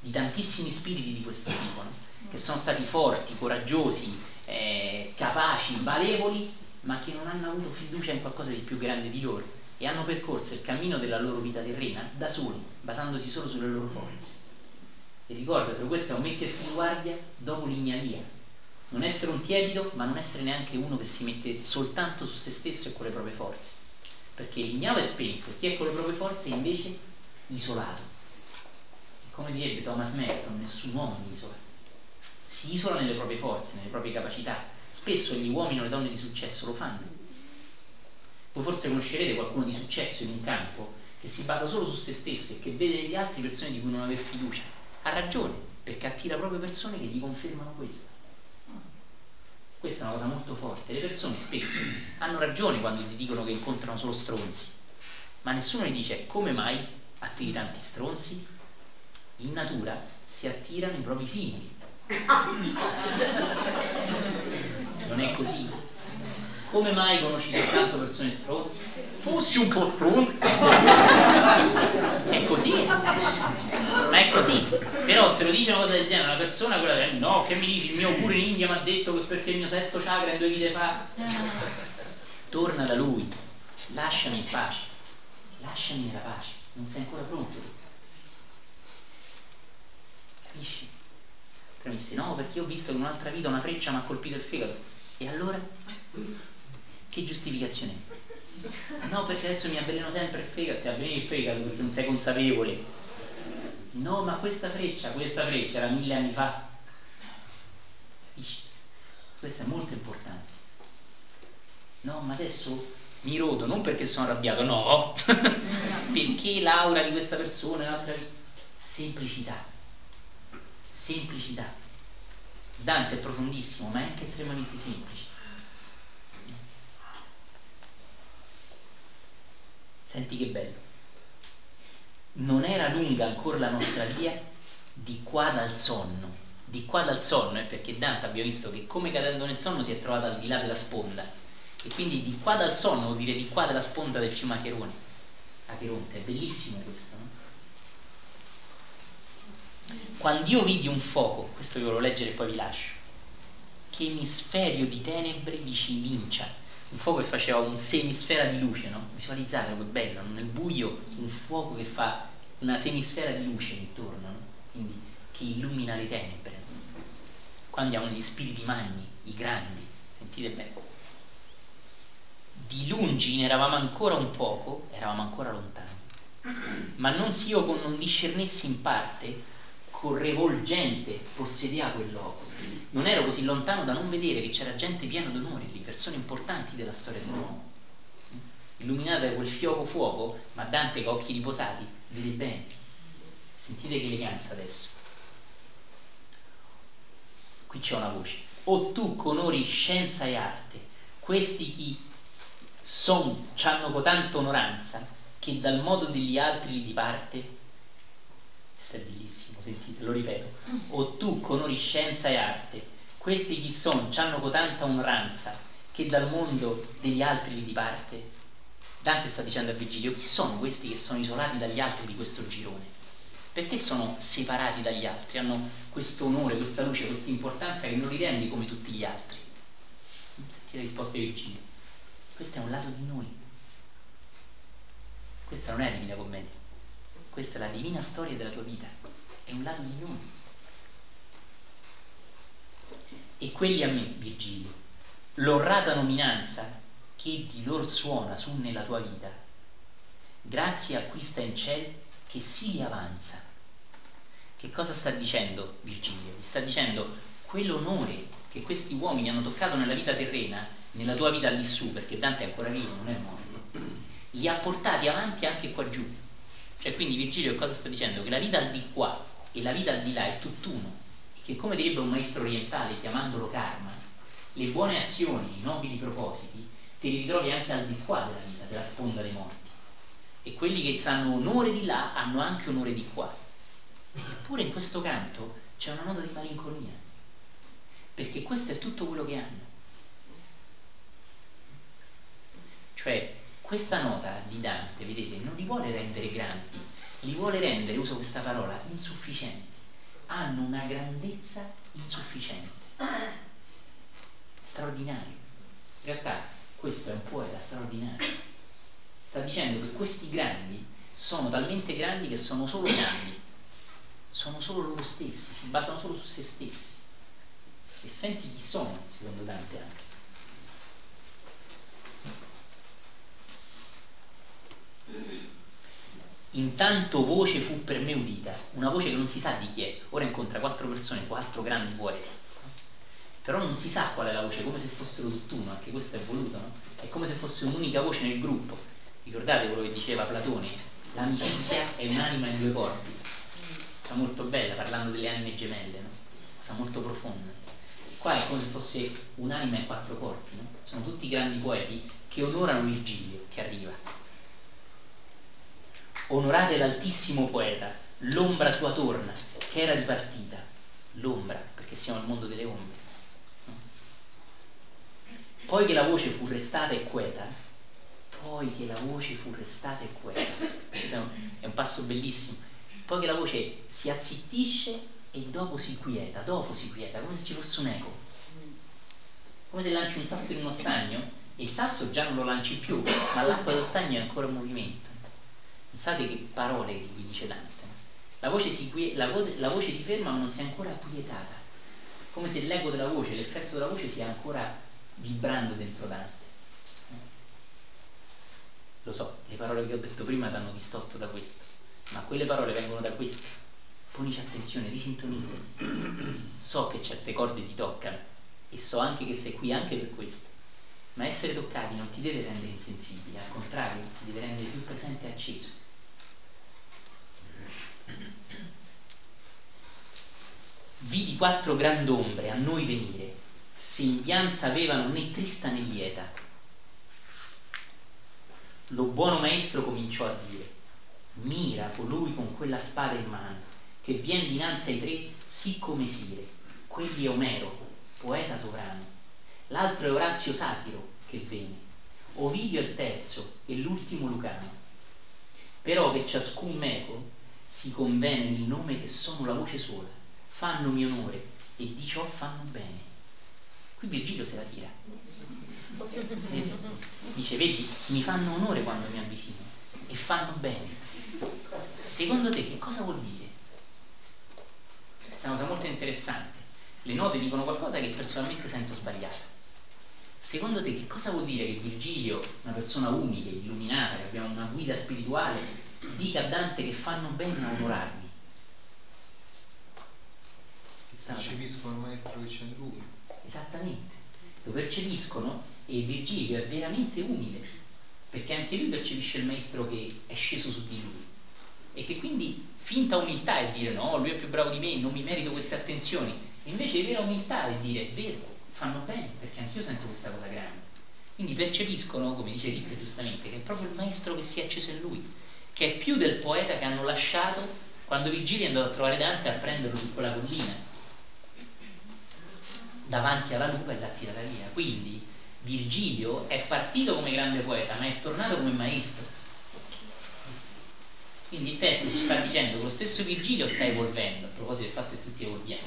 di tantissimi spiriti di questo tipo, no? che sono stati forti, coraggiosi, eh, capaci, valevoli, ma che non hanno avuto fiducia in qualcosa di più grande di loro e hanno percorso il cammino della loro vita terrena da soli, basandosi solo sulle loro forze. E ricordatelo, questo è un metterti in guardia dopo l'ignavia. Non essere un tiepido, ma non essere neanche uno che si mette soltanto su se stesso e con le proprie forze. Perché l'ignavo è spento, chi è con le proprie forze è invece isolato. Come direbbe Thomas Merton, nessun uomo è isola. Si isola nelle proprie forze, nelle proprie capacità. Spesso gli uomini o le donne di successo lo fanno voi forse conoscerete qualcuno di successo in un campo che si basa solo su se stesso e che vede negli altri persone di cui non aver fiducia. Ha ragione, perché attira proprio persone che gli confermano questo. Questa è una cosa molto forte. Le persone spesso hanno ragione quando ti dicono che incontrano solo stronzi, ma nessuno gli dice come mai attiri tanti stronzi? In natura si attirano i propri simili. Non è così. Come mai conosci soltanto persone stronze? Fossi un po' stronzo. è così. Ma è così. Però se lo dice una cosa del genere una persona, quella che no, che mi dici? Il mio pure in India mi ha detto che perché il mio sesto chakra in due vite fa. Torna da lui. Lasciami in pace. Lasciami nella pace. Non sei ancora pronto. Capisci? Premissi, no, perché io ho visto che in un'altra vita una freccia mi ha colpito il fegato. E allora? Che giustificazione? No, perché adesso mi avveleno sempre il fegato, ti avveleni il fegato perché non sei consapevole. No, ma questa freccia, questa freccia era mille anni fa. Capisci? Questo è molto importante. No, ma adesso mi rodo non perché sono arrabbiato, no, perché l'aura di questa persona è un'altra semplicità. Semplicità. Dante è profondissimo, ma è anche estremamente semplice. Senti che bello. Non era lunga ancora la nostra via di qua dal sonno. Di qua dal sonno è perché Dante abbiamo visto che come cadendo nel sonno si è trovato al di là della sponda. E quindi di qua dal sonno vuol dire di qua dalla sponda del fiume Acherone. Acheronte, è bellissimo questo, no? Quando io vidi un fuoco, questo vi volevo leggere e poi vi lascio, che emisferio di tenebre vi ci un fuoco che faceva un semisfera di luce, no? Visualizzatelo che bello, nel buio un fuoco che fa una semisfera di luce intorno, no? Quindi che illumina le tenebre. Qua andiamo negli spiriti magni, i grandi, sentite bene. Di lungi ne eravamo ancora un poco, eravamo ancora lontani, ma non si io non discernessi in parte, gente possedeva quel loco non ero così lontano da non vedere che c'era gente piena d'onore lì, persone importanti della storia dell'uomo. Illuminata da quel fioco fuoco, ma Dante con occhi riposati, vede bene. Sentite che eleganza adesso. Qui c'è una voce. O tu con onori scienza e arte, questi chi son, c'hanno cotanta onoranza, che dal modo degli altri li diparte, questo è bellissimo, sentite, lo ripeto. O tu con scienza e arte, questi chi sono, c'hanno cotanta onoranza, che dal mondo degli altri li diparte. Dante sta dicendo a Virgilio, chi sono questi che sono isolati dagli altri di questo girone? Perché sono separati dagli altri? Hanno questo onore, questa luce, questa importanza che non li rendi come tutti gli altri. Sentite la risposta di Virgilio. Questo è un lato di noi. Questa non è la Divina Commedia. Questa è la divina storia della tua vita, è un lato di noi. E quelli a me, Virgilio, l'orrata nominanza che di lor suona su nella tua vita, grazie acquista in ciel che si avanza. Che cosa sta dicendo Virgilio? Vi sta dicendo quell'onore che questi uomini hanno toccato nella vita terrena, nella tua vita lì su, perché Dante è ancora vivo, non è morto, li ha portati avanti anche qua giù. Cioè, quindi Virgilio cosa sta dicendo? Che la vita al di qua e la vita al di là è tutt'uno e che come direbbe un maestro orientale chiamandolo karma, le buone azioni, i nobili propositi, te li ritrovi anche al di qua della vita, della sponda dei morti. E quelli che hanno onore di là hanno anche onore di qua. Eppure in questo canto c'è una nota di malinconia, perché questo è tutto quello che hanno. Cioè, questa nota di Dante, vedete, non li vuole rendere grandi, li vuole rendere, uso questa parola, insufficienti. Hanno una grandezza insufficiente. Straordinario. In realtà questo è un poeta straordinario. Sta dicendo che questi grandi sono talmente grandi che sono solo grandi, sono solo loro stessi, si basano solo su se stessi. E senti chi sono, secondo Dante anche. Intanto voce fu per me udita, una voce che non si sa di chi è. Ora incontra quattro persone, quattro grandi poeti però non si sa qual è la voce, come se fossero tutt'uno, anche questo è voluto, no? È come se fosse un'unica voce nel gruppo. Ricordate quello che diceva Platone? L'amicizia è un'anima in due corpi. Cosa molto bella, parlando delle anime gemelle, no? Cosa molto profonda. Qua è come se fosse un'anima in quattro corpi, no? Sono tutti grandi poeti che onorano Virgilio, che arriva. Onorate l'altissimo poeta, l'ombra sua torna, che era dipartita. L'ombra, perché siamo al mondo delle ombre poi che la voce fu restata e queta, poi che la voce fu restata e queta, è un passo bellissimo, poi che la voce si azzittisce e dopo si quieta, dopo si quieta, come se ci fosse un eco, come se lanci un sasso in uno stagno, il sasso già non lo lanci più, ma l'acqua dello stagno è ancora in movimento. Pensate che parole che gli dice Dante. La voce, si, la, la voce si ferma ma non si è ancora quietata, come se l'eco della voce, l'effetto della voce sia ancora vibrando dentro Dante. Lo so, le parole che ho detto prima ti hanno distolto da questo, ma quelle parole vengono da questo. Ponici attenzione, risintonizzati. So che certe corde ti toccano e so anche che sei qui anche per questo. Ma essere toccati non ti deve rendere insensibile, al contrario, ti deve rendere più presente e acceso. Vidi quattro grand'ombre a noi venire sembianza avevano né trista né lieta. Lo buono maestro cominciò a dire, mira colui con quella spada in mano, che vien dinanzi ai tre sì come Sire. Quelli è Omero, poeta sovrano, l'altro è Orazio Satiro, che venne, Ovidio è il terzo e l'ultimo Lucano. Però che ciascun meco si convene nel nome che sono la voce sola, fanno mio onore e di ciò fanno bene Qui Virgilio se la tira. Dice, vedi, mi fanno onore quando mi avvicino e fanno bene. Secondo te che cosa vuol dire? Questa è una cosa molto interessante. Le note dicono qualcosa che personalmente sento sbagliato. Secondo te che cosa vuol dire che Virgilio, una persona umile, illuminata, che abbiamo una guida spirituale, dica a Dante che fanno bene a onorarmi? Percepiscono il maestro che c'è in lui. Esattamente, lo percepiscono e Virgilio è veramente umile, perché anche lui percepisce il maestro che è sceso su di lui e che quindi finta umiltà è dire no, lui è più bravo di me, non mi merito queste attenzioni, invece vera umiltà è dire è vero, fanno bene, perché anch'io sento questa cosa grande. Quindi percepiscono, come dice Rick giustamente, che è proprio il maestro che si è acceso in lui, che è più del poeta che hanno lasciato quando Virgilio andato a trovare Dante a prenderlo su quella collina davanti alla lupa e l'ha tirata via. Quindi Virgilio è partito come grande poeta, ma è tornato come maestro. Quindi il testo ci sta dicendo che lo stesso Virgilio sta evolvendo, a proposito del fatto che tutti evolviamo.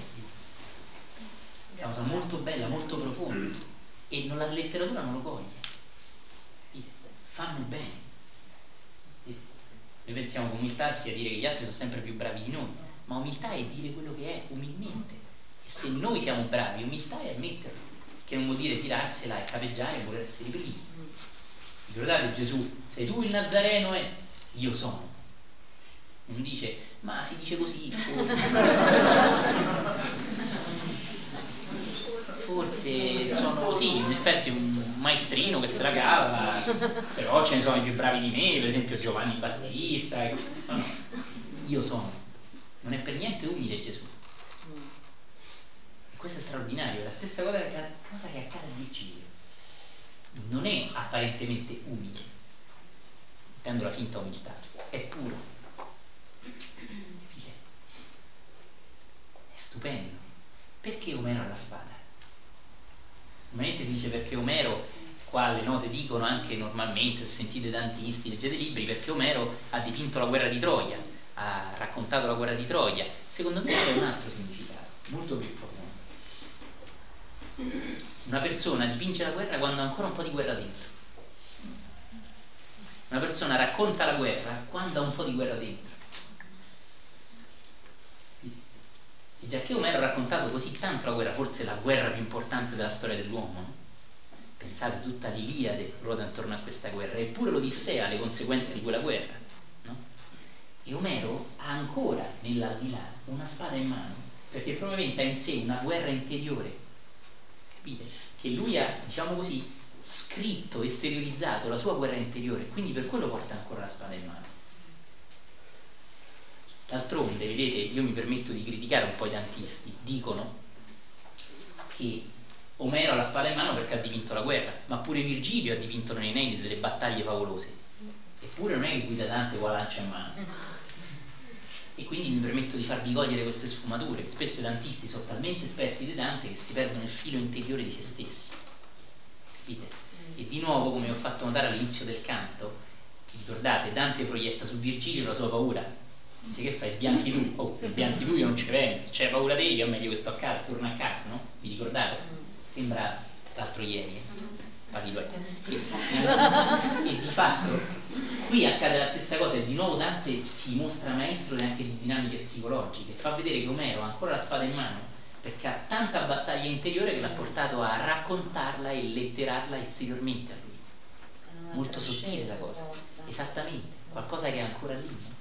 È una cosa molto bella, molto profonda. E non, la letteratura non lo coglie. Fanno bene. Noi pensiamo che umiltà sia dire che gli altri sono sempre più bravi di noi, ma umiltà è dire quello che è, umilmente se noi siamo bravi, umiltà è ammetterlo. che non vuol dire tirarsela e capeggiare e voler essere primi. Ricordate Gesù, sei tu il Nazareno e io sono. Non dice, ma si dice così, forse. forse sono così, in effetti un maestrino che se la cava, però ce ne sono i più bravi di me, per esempio Giovanni Battista. Ecco. No, no, io sono. Non è per niente umile Gesù. E questo è straordinario, è la stessa cosa che, cosa che accade a Virgilio. Non è apparentemente umile, intendo la finta umiltà, è puro. È stupendo. Perché Omero ha la spada? Normalmente si dice perché Omero, qua le note dicono anche normalmente, se sentite dantisti, leggete libri, perché Omero ha dipinto la guerra di Troia, ha raccontato la guerra di Troia. Secondo me c'è un altro significato, molto più profondo. Una persona dipinge la guerra quando ha ancora un po' di guerra dentro. Una persona racconta la guerra quando ha un po' di guerra dentro. E già che Omero ha raccontato così tanto la guerra, forse la guerra più importante della storia dell'uomo, no? pensate tutta l'Iliade ruota intorno a questa guerra, eppure l'Odissea ha le conseguenze di quella guerra. No? E Omero ha ancora nell'aldilà una spada in mano, perché probabilmente ha in sé una guerra interiore, capite? Che lui ha, diciamo così, scritto, esteriorizzato la sua guerra interiore, quindi per quello porta ancora la spada in mano. D'altronde, vedete, io mi permetto di criticare un po' i dantisti, dicono che Omero ha la spada in mano perché ha dipinto la guerra, ma pure Virgilio ha dipinto nei Nenni delle battaglie favolose. Eppure non è che guida Dante con la lancia in mano. E quindi mi permetto di farvi cogliere queste sfumature, spesso i dantisti sono talmente esperti di Dante che si perdono il filo interiore di se stessi. Capite? E di nuovo, come ho fatto notare all'inizio del canto, ricordate, Dante proietta su Virgilio la sua paura, Dice che fai? Sbianchi tu? Oh, sbianchi tu io non ci vengo, se c'è paura te io è meglio che sto a casa, torno a casa, no? Vi ricordate? Sembra l'altro ieri, eh? quasi due. E, e di fatto qui accade la stessa cosa e di nuovo Dante si mostra maestro anche di dinamiche psicologiche, fa vedere che Omero ha ancora la spada in mano perché ha tanta battaglia interiore che l'ha portato a raccontarla e letterarla esteriormente a lui. Molto sottile la cosa, esattamente, qualcosa che è ancora lì.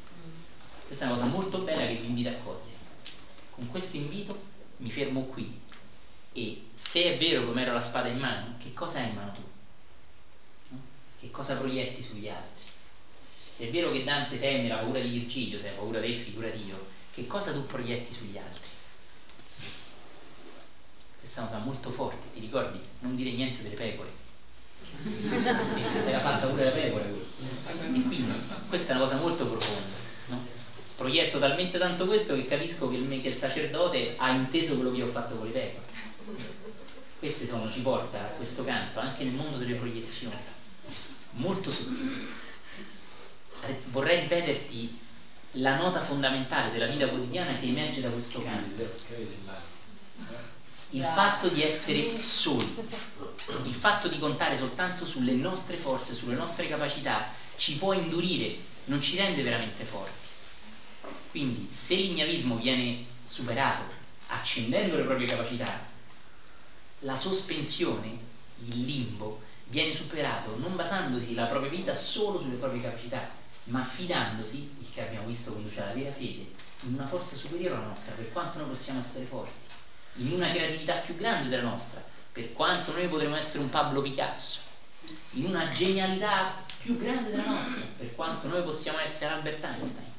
Questa è una cosa molto bella che vi invito a cogliere. Con questo invito mi fermo qui e se è vero come ero la spada in mano, che cosa hai in mano tu? Che cosa proietti sugli altri? Se è vero che Dante teme la paura di Virgilio, se hai paura te, figurati io, che cosa tu proietti sugli altri? Questa è una cosa molto forte, ti ricordi? Non dire niente delle pecore. Se l'ha fatta pure la pecora. E quindi questa è una cosa molto profonda. Proietto talmente tanto questo che capisco che il, che il sacerdote ha inteso quello che io ho fatto con le pecore. Queste sono, ci porta questo canto anche nel mondo delle proiezioni, molto sottile. Vorrei ripeterti la nota fondamentale della vita quotidiana che emerge da questo canto. Il fatto di essere soli, il fatto di contare soltanto sulle nostre forze, sulle nostre capacità, ci può indurire, non ci rende veramente forti. Quindi se l'ignavismo viene superato accendendo le proprie capacità, la sospensione, il limbo, viene superato non basandosi la propria vita solo sulle proprie capacità, ma affidandosi, il che abbiamo visto conduce alla vera fede, in una forza superiore alla nostra, per quanto noi possiamo essere forti, in una creatività più grande della nostra, per quanto noi potremo essere un Pablo Picasso, in una genialità più grande della nostra, per quanto noi possiamo essere Albert Einstein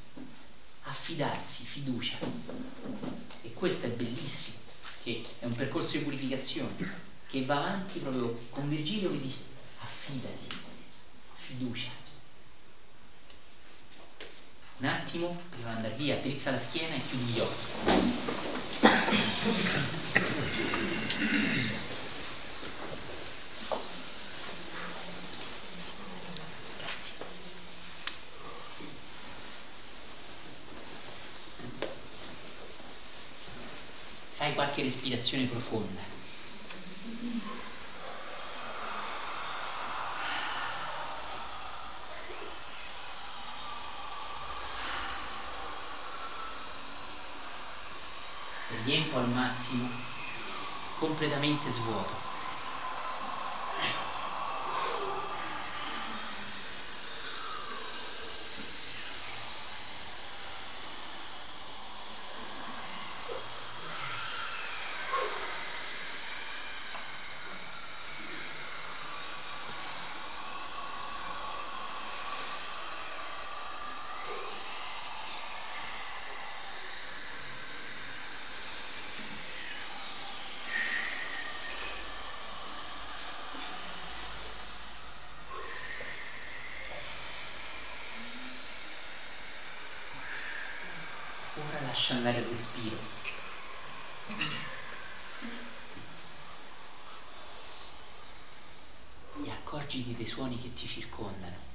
affidarsi, fiducia. E questo è bellissimo, che è un percorso di purificazione che va avanti proprio con Virgilio che dice affidati, fiducia. Un attimo, prima di andare via, drizza la schiena e chiudi gli occhi. Qualche respirazione profonda. Riempo al massimo, completamente svuoto. lascia andare il respiro. E accorgiti dei suoni che ti circondano.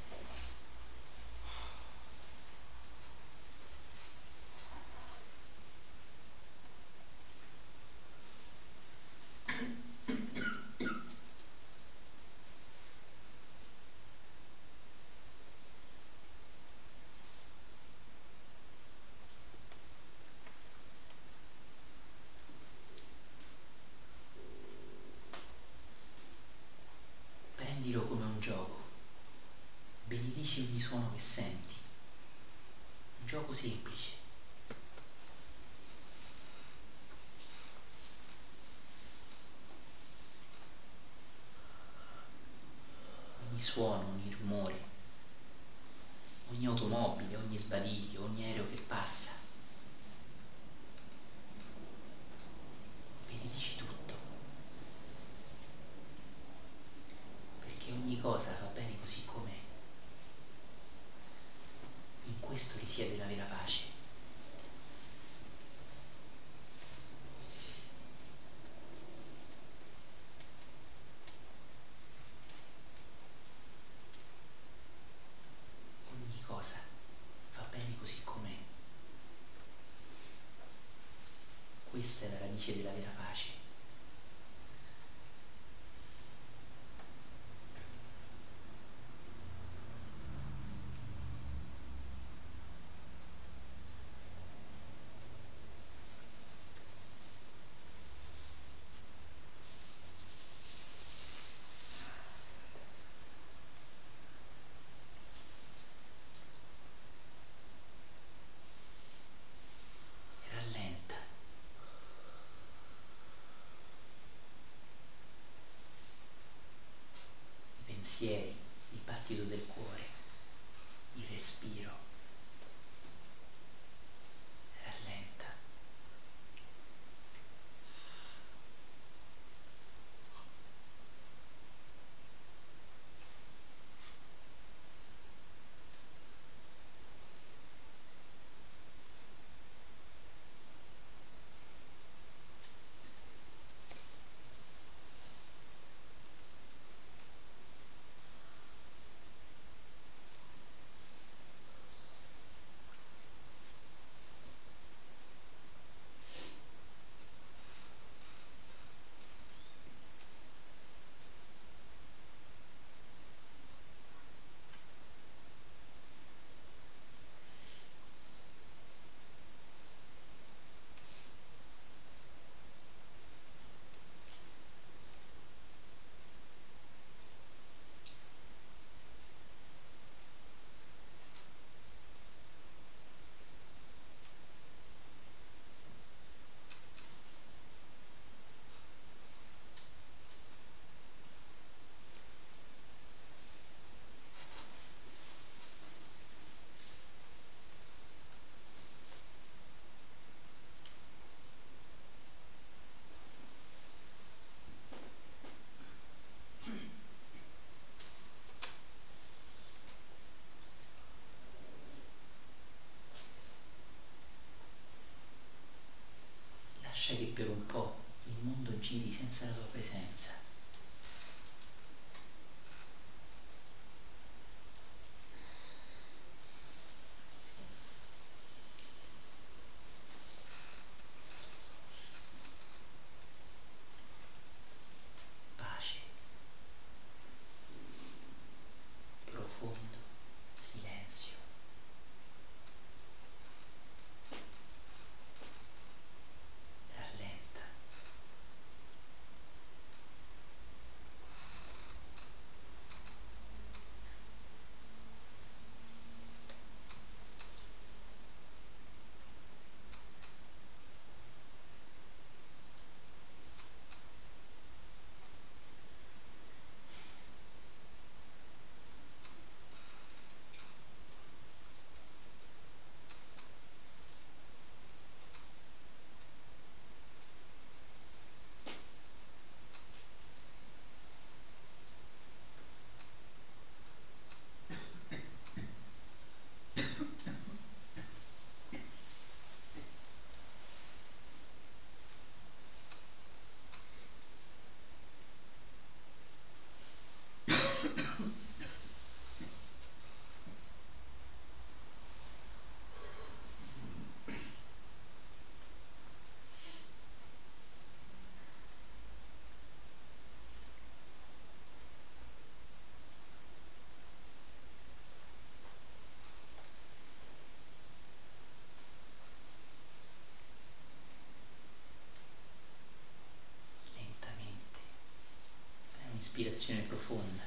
Un'ispirazione profonda.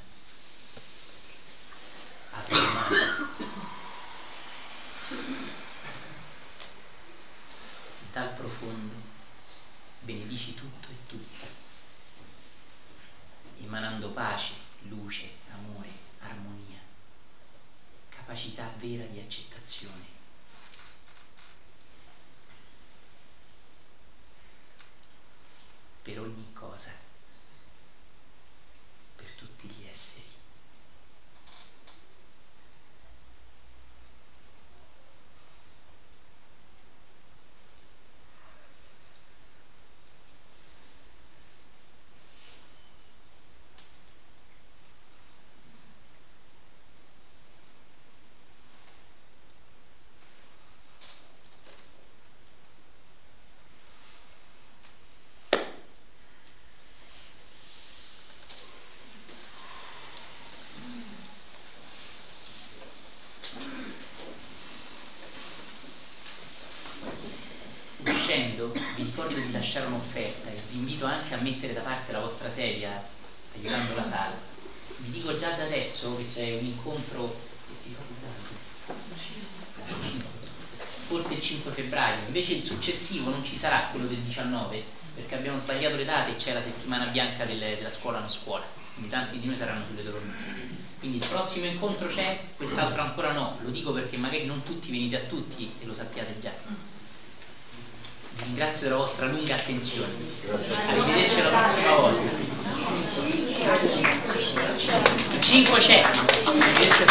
Apri le mani. Dal profondo benedici tutto e tutta, emanando pace, luce, amore, armonia, capacità vera di accettazione. per ogni cosa, per tutti gli esseri. Uscendo vi ricordo di lasciare un'offerta e vi invito anche a mettere da parte la vostra sedia aiutando la sala. Vi dico già da adesso che c'è un incontro forse il 5 febbraio, invece il successivo non ci sarà quello del 19 perché abbiamo sbagliato le date e c'è la settimana bianca delle- della scuola non scuola, quindi tanti di noi saranno sulle dormite. Quindi il prossimo incontro c'è, quest'altro ancora no, lo dico perché magari non tutti venite a tutti e lo sappiate già. Ringrazio della vostra lunga attenzione. Arrivederci la prossima volta. 5 c'è. Arrivederci